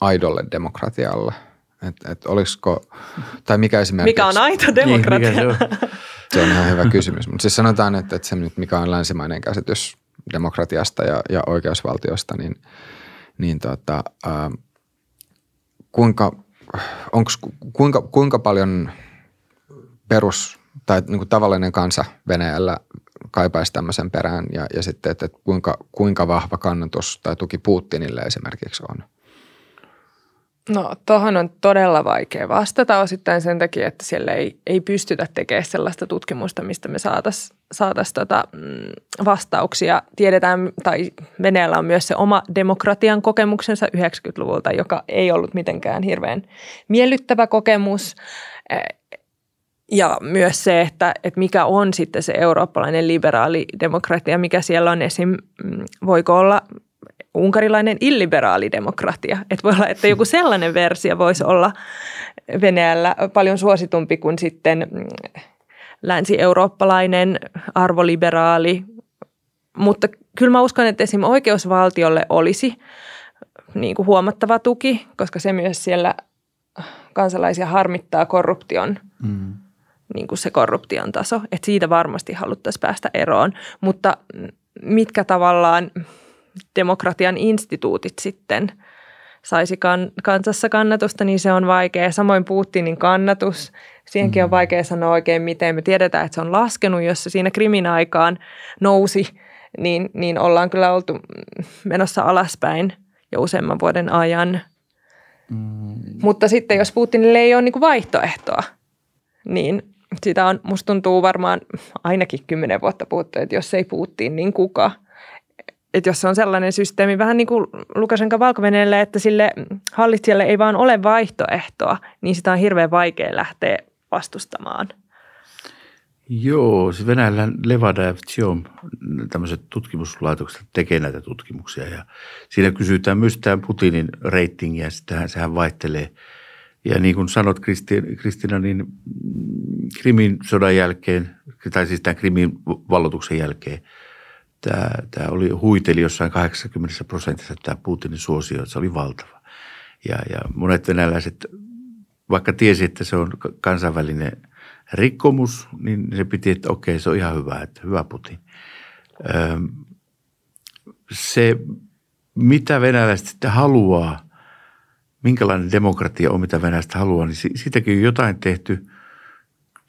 aidolle demokratialle? Et, et olisiko, tai mikä esimerkiksi... Mikä on aito demokratia? Niin, mikä se, on? se on ihan hyvä kysymys. Mutta siis sanotaan, että, että se nyt mikä on länsimainen käsitys demokratiasta ja, ja oikeusvaltiosta, niin, niin tota, ää, kuinka, onks, kuinka, kuinka paljon perus tai niin kuin tavallinen kansa Venäjällä kaipaisi tämmöisen perään ja, ja sitten, että, kuinka, kuinka vahva kannatus tai tuki Putinille esimerkiksi on? No tuohon on todella vaikea vastata osittain sen takia, että siellä ei, ei pystytä tekemään sellaista tutkimusta, mistä me saataisiin saatais tota, mm, vastauksia. Tiedetään, tai Venäjällä on myös se oma demokratian kokemuksensa 90-luvulta, joka ei ollut mitenkään hirveän miellyttävä kokemus. Ja myös se, että, että mikä on sitten se eurooppalainen liberaali demokratia, mikä siellä on esim. Mm, voiko olla unkarilainen illiberaali demokratia. Että voi olla, että joku sellainen versio voisi olla Venäjällä paljon suositumpi kuin sitten mm, länsi-eurooppalainen arvoliberaali. Mutta kyllä mä uskon, että esim. oikeusvaltiolle olisi niin kuin huomattava tuki, koska se myös siellä kansalaisia harmittaa korruption, mm. Niin kuin se korruption taso. Että siitä varmasti haluttaisiin päästä eroon. Mutta mitkä tavallaan demokratian instituutit sitten saisi kan, kansassa kannatusta, niin se on vaikea. Samoin Putinin kannatus, siihenkin on mm. vaikea sanoa oikein miten. Me tiedetään, että se on laskenut, jos se siinä krimin aikaan nousi, niin, niin ollaan kyllä oltu menossa alaspäin jo useamman vuoden ajan. Mm. Mutta sitten jos Putinille ei ole niin vaihtoehtoa, niin sitä on, musta tuntuu varmaan ainakin kymmenen vuotta puhuttu, että jos ei Putin, niin kuka – että jos on sellainen systeemi, vähän niin kuin Lukashenka valko että sille hallitsijalle ei vaan ole vaihtoehtoa, niin sitä on hirveän vaikea lähteä vastustamaan. Joo, siis Venäjällä Levada ja Tsiom, tämmöiset tutkimuslaitokset tekee näitä tutkimuksia ja siinä kysytään myös tämän Putinin reitingiä, sitähän sehän vaihtelee. Ja niin kuin sanot Kristina, niin Krimin sodan jälkeen, tai siis tämän Krimin vallotuksen jälkeen – tämä, tämä oli huiteli jossain 80 prosentissa tämä Putinin suosio, se oli valtava. Ja, ja monet venäläiset, vaikka tiesi, että se on kansainvälinen rikkomus, niin se piti, että okei, se on ihan hyvä, että hyvä Putin. se, mitä venäläiset sitten haluaa, minkälainen demokratia on, mitä venäläiset haluaa, niin siitäkin on jotain tehty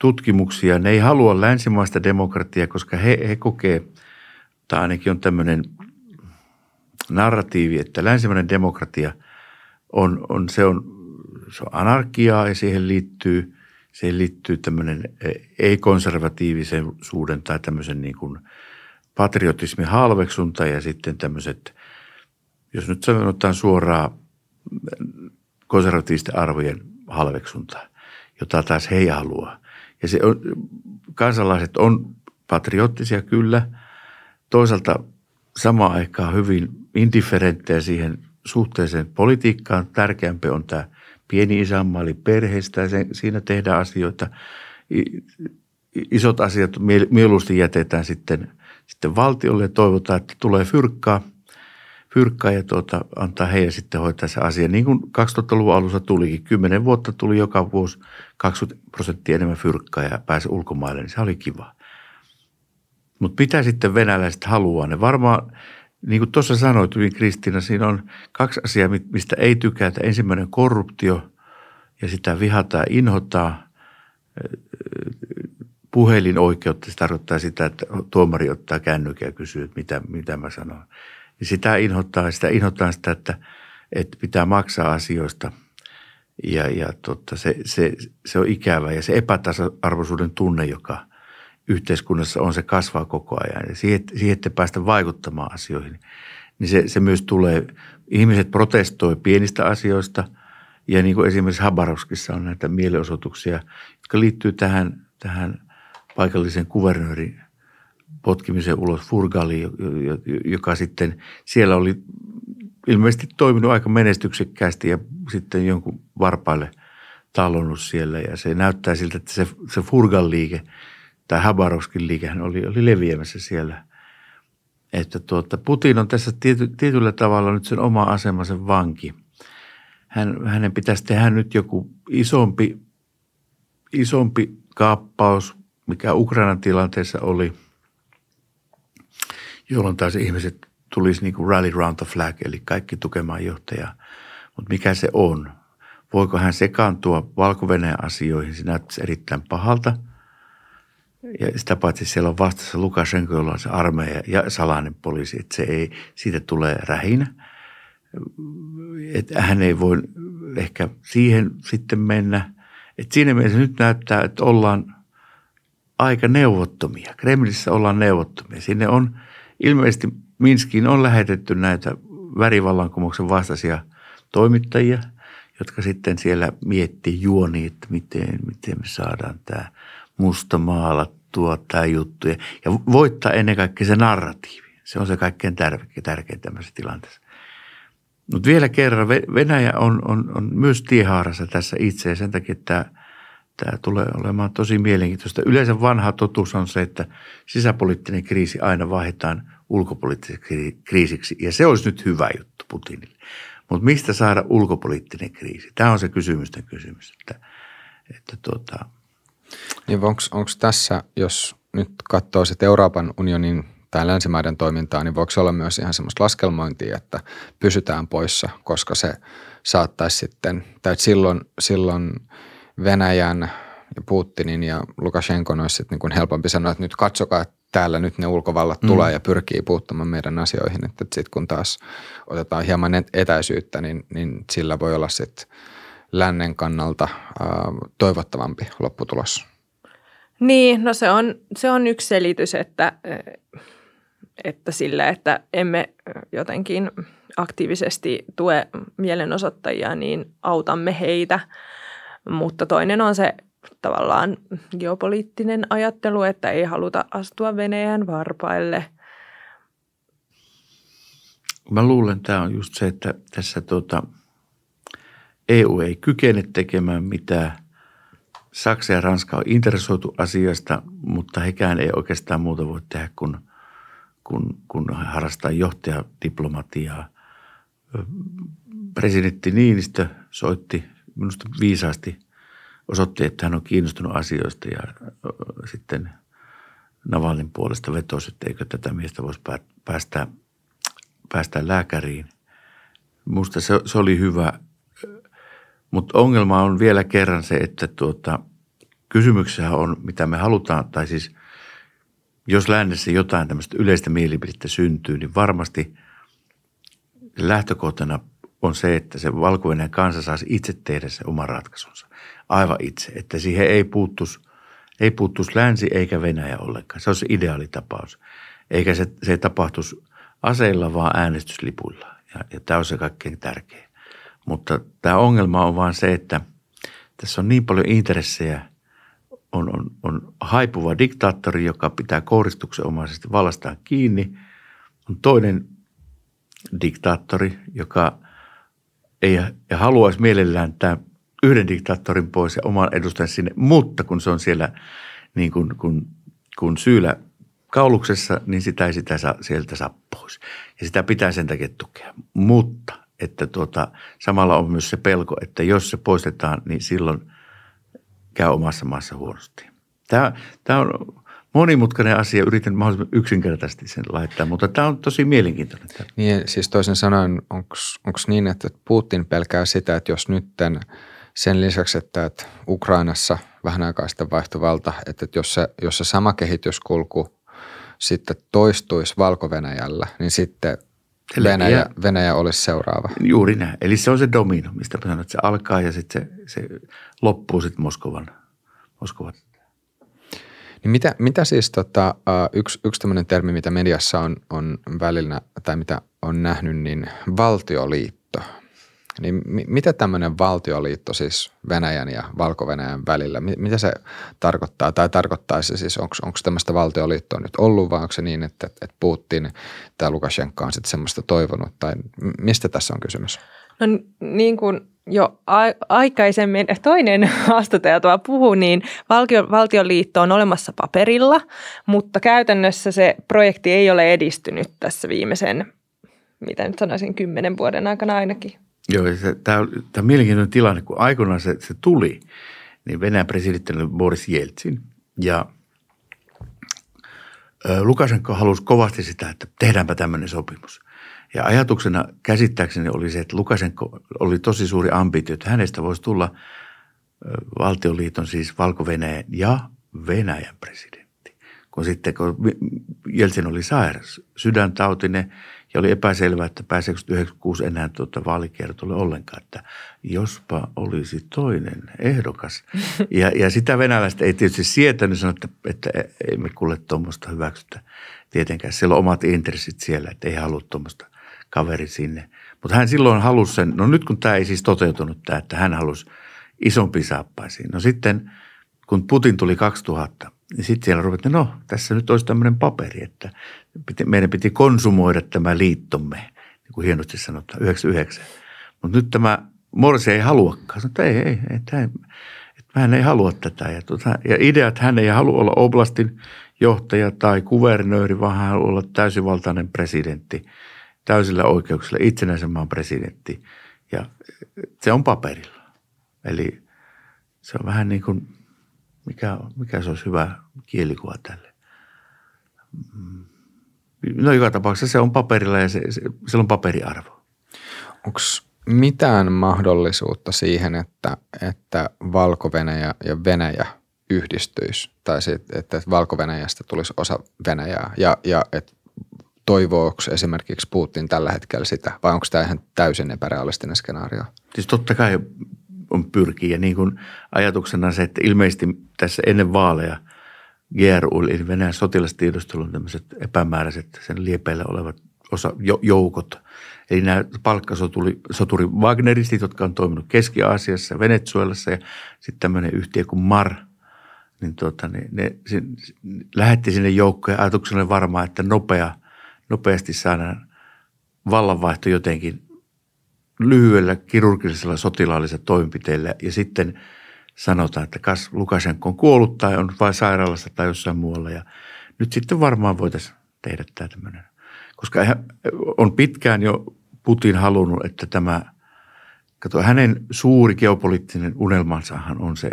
tutkimuksia. Ne ei halua länsimaista demokratiaa, koska he, he kokee – tai ainakin on tämmöinen narratiivi, että länsimäinen demokratia on, on, se on, se on anarkiaa ja siihen liittyy, siihen liittyy tämmöinen ei-konservatiivisuuden tai tämmöisen niin kuin patriotismin halveksunta ja sitten tämmöiset, jos nyt sanotaan suoraan konservatiivisten arvojen halveksunta, jota taas he ei halua. Ja se on, kansalaiset on patriottisia kyllä – toisaalta samaan aikaan hyvin indifferenttejä siihen suhteeseen politiikkaan. Tärkeämpi on tämä pieni isänmaa, eli perheestä ja sen, siinä tehdään asioita. Isot asiat mieluusti jätetään sitten, sitten valtiolle ja toivotaan, että tulee fyrkkaa, fyrkkaa ja tuota, antaa heidän sitten hoitaa se asia. Niin kuin 2000-luvun alussa tulikin, 10 vuotta tuli joka vuosi 20 prosenttia enemmän fyrkkaa ja pääsi ulkomaille, niin se oli kiva. Mutta mitä sitten venäläiset haluaa? Ne varmaan, niin kuin tuossa sanoit hyvin Kristiina, siinä on kaksi asiaa, mistä ei tykätä. Ensimmäinen korruptio ja sitä vihataan ja inhotaan. Puhelinoikeutta, se tarkoittaa sitä, että tuomari ottaa kännykän ja kysyy, että mitä, mitä mä sanon. Niin sitä inhottaa, sitä inhottaa sitä, että, että pitää maksaa asioista. Ja, ja totta, se, se, se on ikävä ja se epätasa-arvoisuuden tunne, joka yhteiskunnassa on, se kasvaa koko ajan. Ja siihen, siihen että päästä vaikuttamaan asioihin, niin se, se myös tulee, ihmiset protestoi pienistä asioista ja niin kuin esimerkiksi Habarovskissa on näitä mielenosoituksia, jotka liittyy tähän, tähän paikallisen kuvernöörin potkimisen ulos Furgali, joka sitten siellä oli ilmeisesti toiminut aika menestyksekkäästi ja sitten jonkun varpaille talonnut siellä. Ja se näyttää siltä, että se, se Furgan liike tai Habarovskin liike oli, oli leviämässä siellä. Että tuota, Putin on tässä tiety, tietyllä tavalla nyt sen oma asemansa vanki. Hän, hänen pitäisi tehdä nyt joku isompi, isompi kaappaus, mikä Ukrainan tilanteessa oli – jolloin taas ihmiset tulisi niin kuin rally round the flag, eli kaikki tukemaan johtajaa. Mutta mikä se on? Voiko hän sekaantua valko asioihin? Se näyttäisi erittäin pahalta. Ja sitä paitsi siellä on vastassa Lukashenko, jolla on se armeija ja salainen poliisi, että se ei, siitä tulee rähinä. Että hän ei voi ehkä siihen sitten mennä. Että siinä mielessä nyt näyttää, että ollaan aika neuvottomia. Kremlissä ollaan neuvottomia. Sinne on – ilmeisesti Minskiin on lähetetty näitä värivallankumouksen vastaisia toimittajia, jotka sitten siellä miettii juoni, että miten, miten me saadaan tämä musta maalattua, tämä juttu. Ja voittaa ennen kaikkea se narratiivi. Se on se kaikkein tärkein, tärkein tämmöisessä tilanteessa. Mutta vielä kerran, Venäjä on, on, on myös tiehaarassa tässä itse ja sen takia tämä, tämä tulee olemaan tosi mielenkiintoista. Yleensä vanha totuus on se, että sisäpoliittinen kriisi aina vaihdetaan ulkopoliittiseksi kriisiksi. Ja se olisi nyt hyvä juttu Putinille. Mutta mistä saada ulkopoliittinen kriisi? Tämä on se kysymysten kysymys. Että, että tuota. niin onko tässä, jos nyt katsoo sitten Euroopan unionin tai länsimaiden toimintaa, niin voiko olla myös ihan semmoista laskelmointia, että pysytään poissa, koska se saattaisi sitten, tai silloin, silloin Venäjän ja Putinin ja Lukashenkon olisi sitten niin kuin helpompi sanoa, että nyt katsokaa, että täällä nyt ne ulkovallat mm. tulee ja pyrkii puuttumaan meidän asioihin. Että sitten kun taas otetaan hieman etäisyyttä, niin, niin sillä voi olla sitten lännen kannalta ää, toivottavampi lopputulos. Niin, no se on, se on yksi selitys, että, että sillä, että emme jotenkin aktiivisesti tue mielenosoittajia, niin autamme heitä. Mutta toinen on se tavallaan geopoliittinen ajattelu, että ei haluta astua Venäjän varpaille. Mä luulen, että tämä on just se, että tässä tuota, EU ei kykene tekemään mitään. Saksa ja Ranska on interesoitu asiasta, mutta hekään ei oikeastaan muuta voi tehdä kuin, kun, kun harrastaa johtajadiplomatiaa. Presidentti Niinistö soitti minusta viisaasti – osoitti, että hän on kiinnostunut asioista ja sitten Navalin puolesta vetosi, että eikö tätä miestä voisi päästä, päästä lääkäriin. Minusta se, se oli hyvä, mutta ongelma on vielä kerran se, että tuota, kysymyksessä on, mitä me halutaan, tai siis jos lännessä jotain tämmöistä yleistä mielipidettä syntyy, niin varmasti lähtökohtana on se, että se valko kansa saisi itse tehdä se oma ratkaisunsa aivan itse, että siihen ei puuttuisi, ei puuttuisi länsi eikä Venäjä ollenkaan. Se se ideaalitapaus. Eikä se, se ei tapahtuisi aseilla, vaan äänestyslipuilla. Ja, ja tämä on se kaikkein tärkein. Mutta tämä ongelma on vaan se, että tässä on niin paljon intressejä. On, on, on haipuva diktaattori, joka pitää omaisesti vallastaan kiinni. On toinen diktaattori, joka ei ja haluaisi mielellään tämä yhden diktaattorin pois ja oman edustajan sinne, mutta kun se on siellä niin kuin, kun, kun syylä kauluksessa, niin sitä ei sitä saa, sieltä saa pois. Ja sitä pitää sen takia tukea. Mutta että tuota, samalla on myös se pelko, että jos se poistetaan, niin silloin käy omassa maassa huonosti. Tämä, tämä on monimutkainen asia, yritän mahdollisimman yksinkertaisesti sen laittaa, mutta tämä on tosi mielenkiintoinen. Niin, siis toisin sanoen, onko niin, että Putin pelkää sitä, että jos nytten – sen lisäksi, että, että Ukrainassa vähän aikaa sitten vaihtui valta, että, jos, se, jos se sama kehityskulku sitten toistuisi valko niin sitten Venäjä. Venäjä olisi seuraava. Juuri näin. Eli se on se domino, mistä mä sanon, että se alkaa ja sitten se, se loppuu sitten Moskovan. Moskovan. Niin mitä, mitä siis tota, yksi, yksi tämmöinen termi, mitä mediassa on, on välillä, tai mitä on nähnyt, niin valtioliitto. Niin mi, mitä tämmöinen valtioliitto siis Venäjän ja valko-Venäjän välillä, mi, mitä se tarkoittaa? Tai tarkoittaa se siis, onko tämmöistä valtioliittoa nyt ollut vai onko se niin, että, että Putin tai Lukashenka on sitten semmoista toivonut? Tai mistä tässä on kysymys? No niin kuin jo aikaisemmin toinen haastattaja tuo puhui, niin valtio, valtioliitto on olemassa paperilla, mutta käytännössä se projekti ei ole edistynyt tässä viimeisen, mitä nyt sanoisin, kymmenen vuoden aikana ainakin. Joo, tämä on, on mielenkiintoinen tilanne, kun aikoinaan se, se tuli, niin Venäjän presidentti oli Boris Jeltsin ja ö, Lukashenko halusi kovasti sitä, että tehdäänpä tämmöinen sopimus. Ja ajatuksena käsittääkseni oli se, että Lukashenko oli tosi suuri ambitio, että hänestä voisi tulla valtioliiton siis valko ja Venäjän presidentti. Kun sitten, kun Jeltsin oli sairas, sydäntautinen ja oli epäselvää, että pääseekö 96 enää tuota vaalikiertolle ollenkaan, että jospa olisi toinen ehdokas. Ja, ja sitä venäläistä ei tietysti sietänyt sanoa, että, että ei me kuule tuommoista hyväksytä tietenkään. Siellä on omat intressit siellä, että ei halua tuommoista kaveri sinne. Mutta hän silloin halusi sen, no nyt kun tämä ei siis toteutunut tämä, että hän halusi isompi saappaisiin. No sitten kun Putin tuli 2000, niin sitten siellä ruvettiin, no tässä nyt olisi tämmöinen paperi, että piti, meidän piti konsumoida tämä liittomme, niin kuin hienosti sanotaan, 99. Mutta nyt tämä Morse ei haluakaan. Sanoin, että ei, ei, ei tämä, että hän ei halua tätä. Ja, tuota, ja idea, että hän ei halua olla oblastin johtaja tai kuvernööri, vaan hän haluaa olla täysivaltainen presidentti, täysillä oikeuksilla, itsenäisen maan presidentti. Ja se on paperilla. Eli se on vähän niin kuin, mikä, mikä se olisi hyvä kielikuva tälle. No joka tapauksessa se on paperilla ja se, se, se on paperiarvo. Onko mitään mahdollisuutta siihen, että, että Valko-Venäjä ja Venäjä yhdistyisi, tai sit, että Valko-Venäjästä tulisi osa Venäjää, ja, ja että toivooko esimerkiksi Putin tällä hetkellä sitä, vai onko tämä ihan täysin epärealistinen skenaario? Siis totta kai on pyrkiä, ja niin kuin ajatuksena se, että ilmeisesti tässä ennen vaaleja GRU, eli Venäjän sotilastiedustelun tämmöiset epämääräiset, sen liepeillä olevat osa, joukot, Eli nämä palkkasoturi soturi Wagneristit, jotka on toiminut Keski-Aasiassa, Venezuelassa ja sitten tämmöinen yhtiö kuin MAR, niin tuota, ne, ne, ne lähetti sinne joukkoja ajatuksena varmaan, että nopea, nopeasti saadaan vallanvaihto jotenkin lyhyellä kirurgisella sotilaallisella toimenpiteillä ja sitten sanotaan, että kas Lukashenko on kuollut tai on vain sairaalassa tai jossain muualla ja nyt sitten varmaan voitaisiin tehdä tämä tämmöinen. Koska on pitkään jo Putin halunnut, että tämä, kato, hänen suuri geopoliittinen unelmansahan on se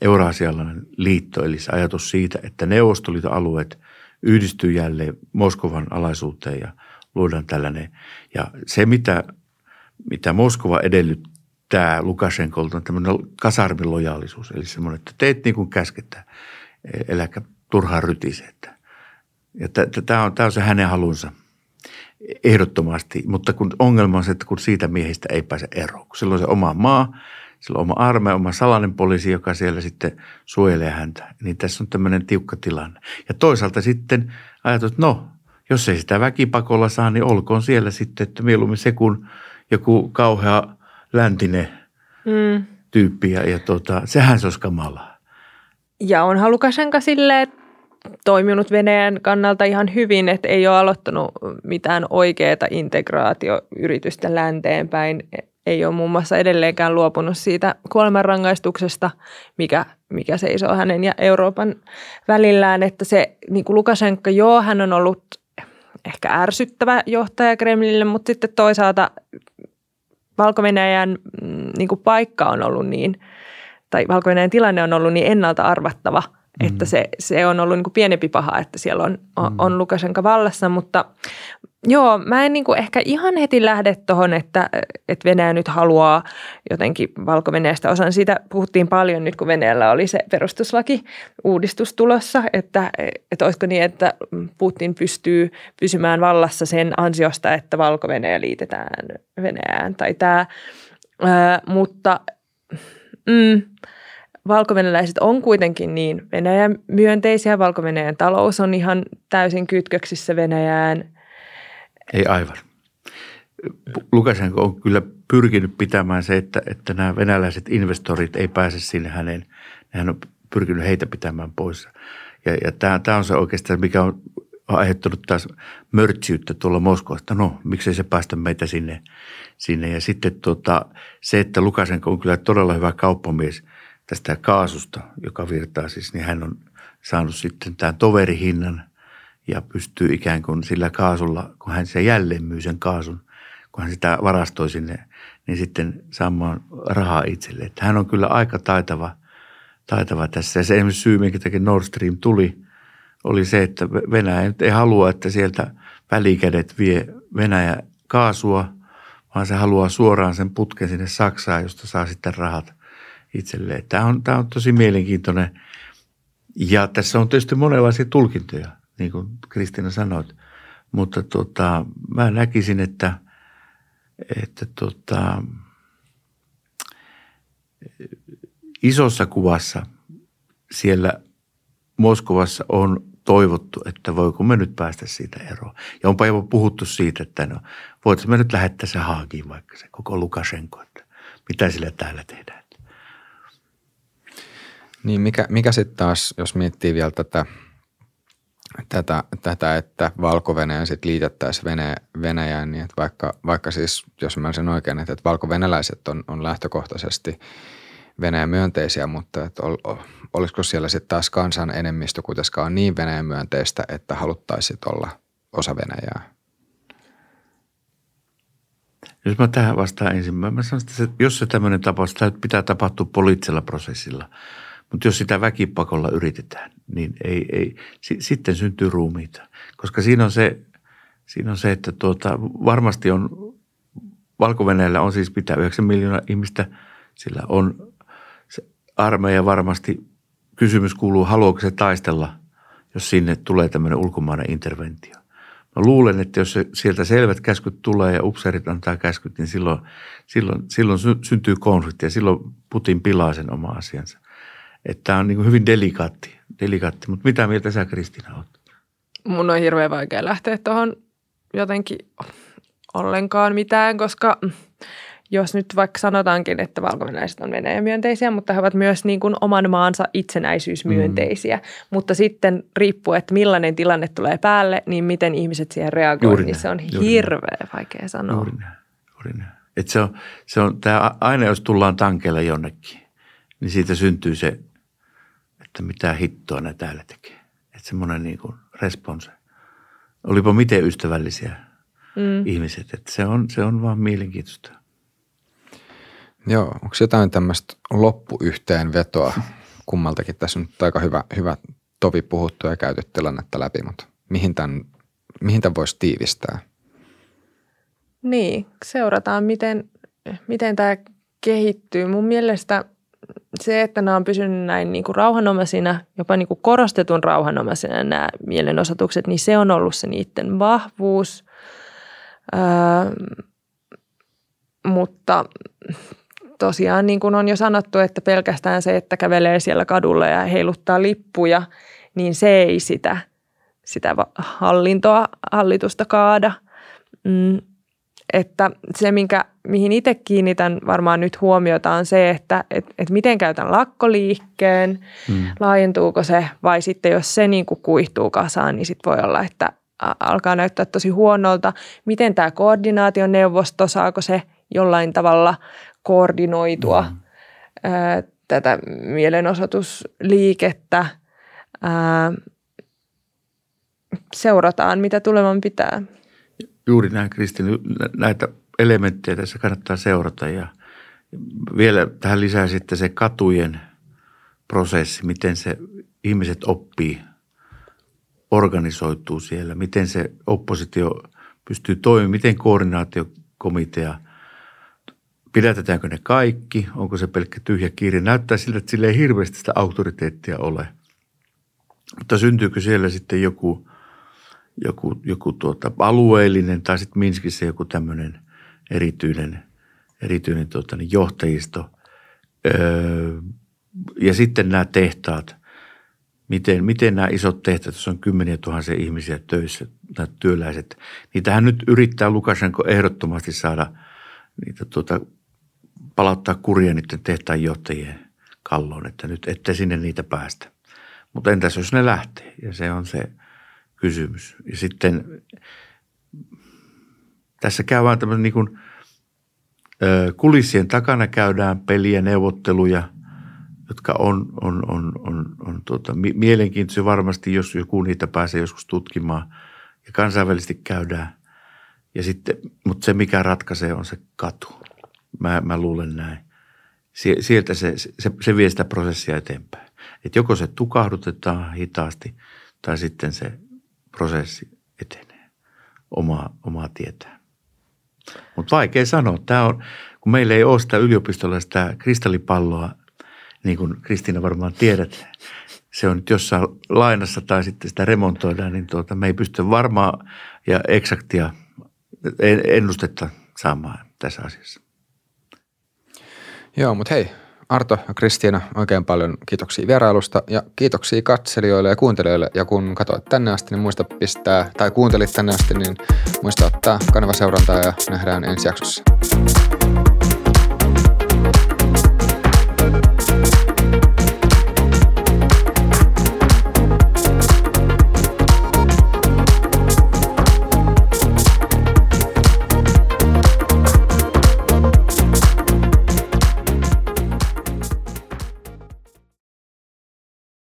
Euraasialainen liitto, eli se ajatus siitä, että neuvostoliiton alueet yhdistyy jälleen Moskovan alaisuuteen ja luodaan tällainen. Ja se, mitä, mitä Moskova edellyttää Lukashenkolta, on tämmöinen kasarmilojaalisuus, eli semmoinen, että teet niin kuin käsketään, eläkä turhaan rytise. Ja tämä on, tämä on se hänen halunsa – ehdottomasti, mutta kun ongelma on se, että kun siitä miehistä ei pääse eroon. Kun silloin se oma maa, sillä on oma armeija, oma salainen poliisi, joka siellä sitten suojelee häntä. Niin tässä on tämmöinen tiukka tilanne. Ja toisaalta sitten ajatus, että no, jos ei sitä väkipakolla saa, niin olkoon siellä sitten, että mieluummin se kun joku kauhea läntinen mm. tyyppi. Ja, ja tota, sehän se olisi kamalaa. Ja on Lukashenka silleen, toiminut Venäjän kannalta ihan hyvin, että ei ole aloittanut mitään oikeaa integraatioyritystä länteenpäin. Ei ole muun muassa edelleenkään luopunut siitä kuolemanrangaistuksesta, mikä, mikä seisoo hänen ja Euroopan välillään. Että se niin kuin Lukashenka, joo, hän on ollut ehkä ärsyttävä johtaja Kremlille, mutta sitten toisaalta Valko-Venäjän mm, niin paikka on ollut niin, tai valko tilanne on ollut niin ennalta arvattava – Mm. Että se, se on ollut niin kuin pienempi paha, että siellä on, on, mm. on Lukashenka vallassa, mutta joo, mä en niin kuin ehkä ihan heti lähde tuohon, että, että Venäjä nyt haluaa jotenkin valko osan. Siitä puhuttiin paljon nyt, kun Venäjällä oli se perustuslaki uudistus tulossa, että, että olisiko niin, että Putin pystyy pysymään vallassa sen ansiosta, että valko liitetään Venäjään tai tämä, ää, mutta mm, valkovenäläiset on kuitenkin niin Venäjän myönteisiä. valko talous on ihan täysin kytköksissä Venäjään. Ei aivan. Lukasenko on kyllä pyrkinyt pitämään se, että, että nämä venäläiset investorit ei pääse sinne häneen. Hän on pyrkinyt heitä pitämään pois. Ja, ja tämä, tämä on se oikeastaan, mikä on aiheuttanut taas mörtsiyttä tuolla Moskovasta. No, miksei se päästä meitä sinne. sinne. Ja sitten tuota, se, että Lukasenko on kyllä todella hyvä kauppamies – tästä kaasusta, joka virtaa siis, niin hän on saanut sitten tämän toverihinnan ja pystyy ikään kuin sillä kaasulla, kun hän se jälleen myy sen kaasun, kun hän sitä varastoi sinne, niin sitten saamaan rahaa itselle. Että hän on kyllä aika taitava, taitava tässä. Ja se esimerkiksi syy, minkä takia Nord Stream tuli, oli se, että Venäjä nyt ei halua, että sieltä välikädet vie Venäjä kaasua, vaan se haluaa suoraan sen putken sinne Saksaan, josta saa sitten rahat – itselleen. Tämä on, tämä on tosi mielenkiintoinen. Ja tässä on tietysti monenlaisia tulkintoja, niin kuin Kristina sanoit. Mutta tota, mä näkisin, että, että tota, isossa kuvassa siellä Moskovassa on toivottu, että voiko me nyt päästä siitä eroon. Ja onpa jopa puhuttu siitä, että no, voitaisiin me nyt lähettää se Haagiin vaikka se koko Lukashenko, että mitä sillä täällä tehdään. Niin mikä, mikä sitten taas, jos miettii vielä tätä, tätä, tätä että valko sitten liitettäisiin Venäjä, Venäjään, niin että vaikka, vaikka siis, jos mä sen oikein, että, että valko-venäläiset on, on lähtökohtaisesti Venäjän myönteisiä, mutta että ol, olisiko siellä sitten taas kansan enemmistö kuitenkaan niin Venäjän myönteistä, että haluttaisiin olla osa Venäjää? Jos mä tähän vastaan ensin, mä sanon, että jos se tämmöinen tapaus, pitää tapahtua poliittisella prosessilla – mutta jos sitä väkipakolla yritetään, niin ei, ei, s- sitten syntyy ruumiita. Koska siinä on se, siinä on se että tuota, varmasti on, valko on siis pitää 9 miljoonaa ihmistä, sillä on se armeija varmasti, kysymys kuuluu, haluaako se taistella, jos sinne tulee tämmöinen ulkomainen interventio. Mä luulen, että jos se, sieltä selvät käskyt tulee ja upseerit antaa käskyt, niin silloin, silloin, silloin syntyy konflikti ja silloin Putin pilaa sen oma asiansa. Että tämä on niin hyvin delikaatti, delikaatti. Mutta mitä mieltä sä Kristina olet? Mun on hirveän vaikea lähteä tuohon jotenkin ollenkaan mitään, koska jos nyt vaikka sanotaankin, että valkovenäläiset on Venäjä-myönteisiä, mutta he ovat myös niin kuin oman maansa itsenäisyysmyönteisiä. Mm. Mutta sitten riippuu, että millainen tilanne tulee päälle, niin miten ihmiset siihen reagoivat, niin se on hirveän näin. vaikea sanoa. Juuri näin. Juuri näin. Et se on, se on, tämä aina jos tullaan tankella jonnekin, niin siitä syntyy se että mitä hittoa ne täällä tekee. Että semmoinen niin kuin response. Olipa miten ystävällisiä mm. ihmiset, että se on, se on vaan mielenkiintoista. Joo, onko jotain tämmöistä loppuyhteenvetoa kummaltakin? Tässä on aika hyvä, hyvä tovi puhuttu ja käyty tilannetta läpi, mutta mihin tämän, mihin tämän voisi tiivistää? Niin, seurataan miten, miten tämä kehittyy. Mun mielestä se, että nämä on pysynyt näin niin kuin rauhanomaisina, jopa niin kuin korostetun rauhanomaisina nämä mielenosoitukset, niin se on ollut se niiden vahvuus. Öö, mutta tosiaan niin kuin on jo sanottu, että pelkästään se, että kävelee siellä kadulla ja heiluttaa lippuja, niin se ei sitä, sitä hallintoa, hallitusta kaada. Mm, että se, minkä, mihin itse kiinnitän varmaan nyt huomiota on se, että et, et miten käytän lakkoliikkeen, hmm. laajentuuko se vai sitten jos se niin kuin kuihtuu kasaan, niin sitten voi olla, että alkaa näyttää tosi huonolta. Miten tämä koordinaationeuvosto, saako se jollain tavalla koordinoitua hmm. ää, tätä mielenosoitusliikettä. Ää, seurataan, mitä tuleman pitää. Juuri näin, Kristin. Näitä elementtejä tässä kannattaa seurata ja vielä tähän lisää sitten se katujen prosessi, miten se ihmiset oppii, organisoituu siellä, miten se oppositio pystyy toimimaan, miten koordinaatiokomitea, pidätetäänkö ne kaikki, onko se pelkkä tyhjä kirja. Näyttää siltä, että sillä ei hirveästi sitä auktoriteettia ole. Mutta syntyykö siellä sitten joku, joku, joku tuota, alueellinen tai sitten Minskissä joku tämmöinen erityinen, erityinen tuota, niin johtajisto. Öö, ja sitten nämä tehtaat – miten, miten nämä isot tehtävät, jos on kymmeniä tuhansia ihmisiä töissä, nämä työläiset, niitähän nyt yrittää Lukashenko ehdottomasti saada niitä tuota, palauttaa kuria niiden tehtaan johtajien kalloon, että nyt ette sinne niitä päästä. Mutta entäs jos ne lähtee? Ja se on se kysymys. Ja sitten tässä käydään tämmöinen niin kuin, kulissien takana käydään peliä, neuvotteluja – jotka on, on, on, on, on tuota, mielenkiintoisia varmasti, jos joku niitä pääsee joskus tutkimaan ja kansainvälisesti käydään. Ja sitten, mutta se mikä ratkaisee on se katu. Mä, mä luulen näin. Sieltä se, se, se vie sitä prosessia eteenpäin. Että joko se tukahdutetaan hitaasti tai sitten se prosessi etenee omaa, omaa tietään. Mutta vaikea sanoa. Tämä on, kun meillä ei ole sitä yliopistolla sitä kristallipalloa – niin kuin Kristiina varmaan tiedät, se on nyt jossain lainassa tai sitten sitä remontoidaan, niin tuota, me ei pysty varmaa ja eksaktia ennustetta saamaan tässä asiassa. Joo, mutta hei, Arto ja Kristiina, oikein paljon kiitoksia vierailusta ja kiitoksia katselijoille ja kuuntelijoille. Ja kun katsoit tänne asti, niin muista pistää, tai kuuntelit tänne asti, niin muista ottaa kanava seurantaa ja nähdään ensi jaksossa.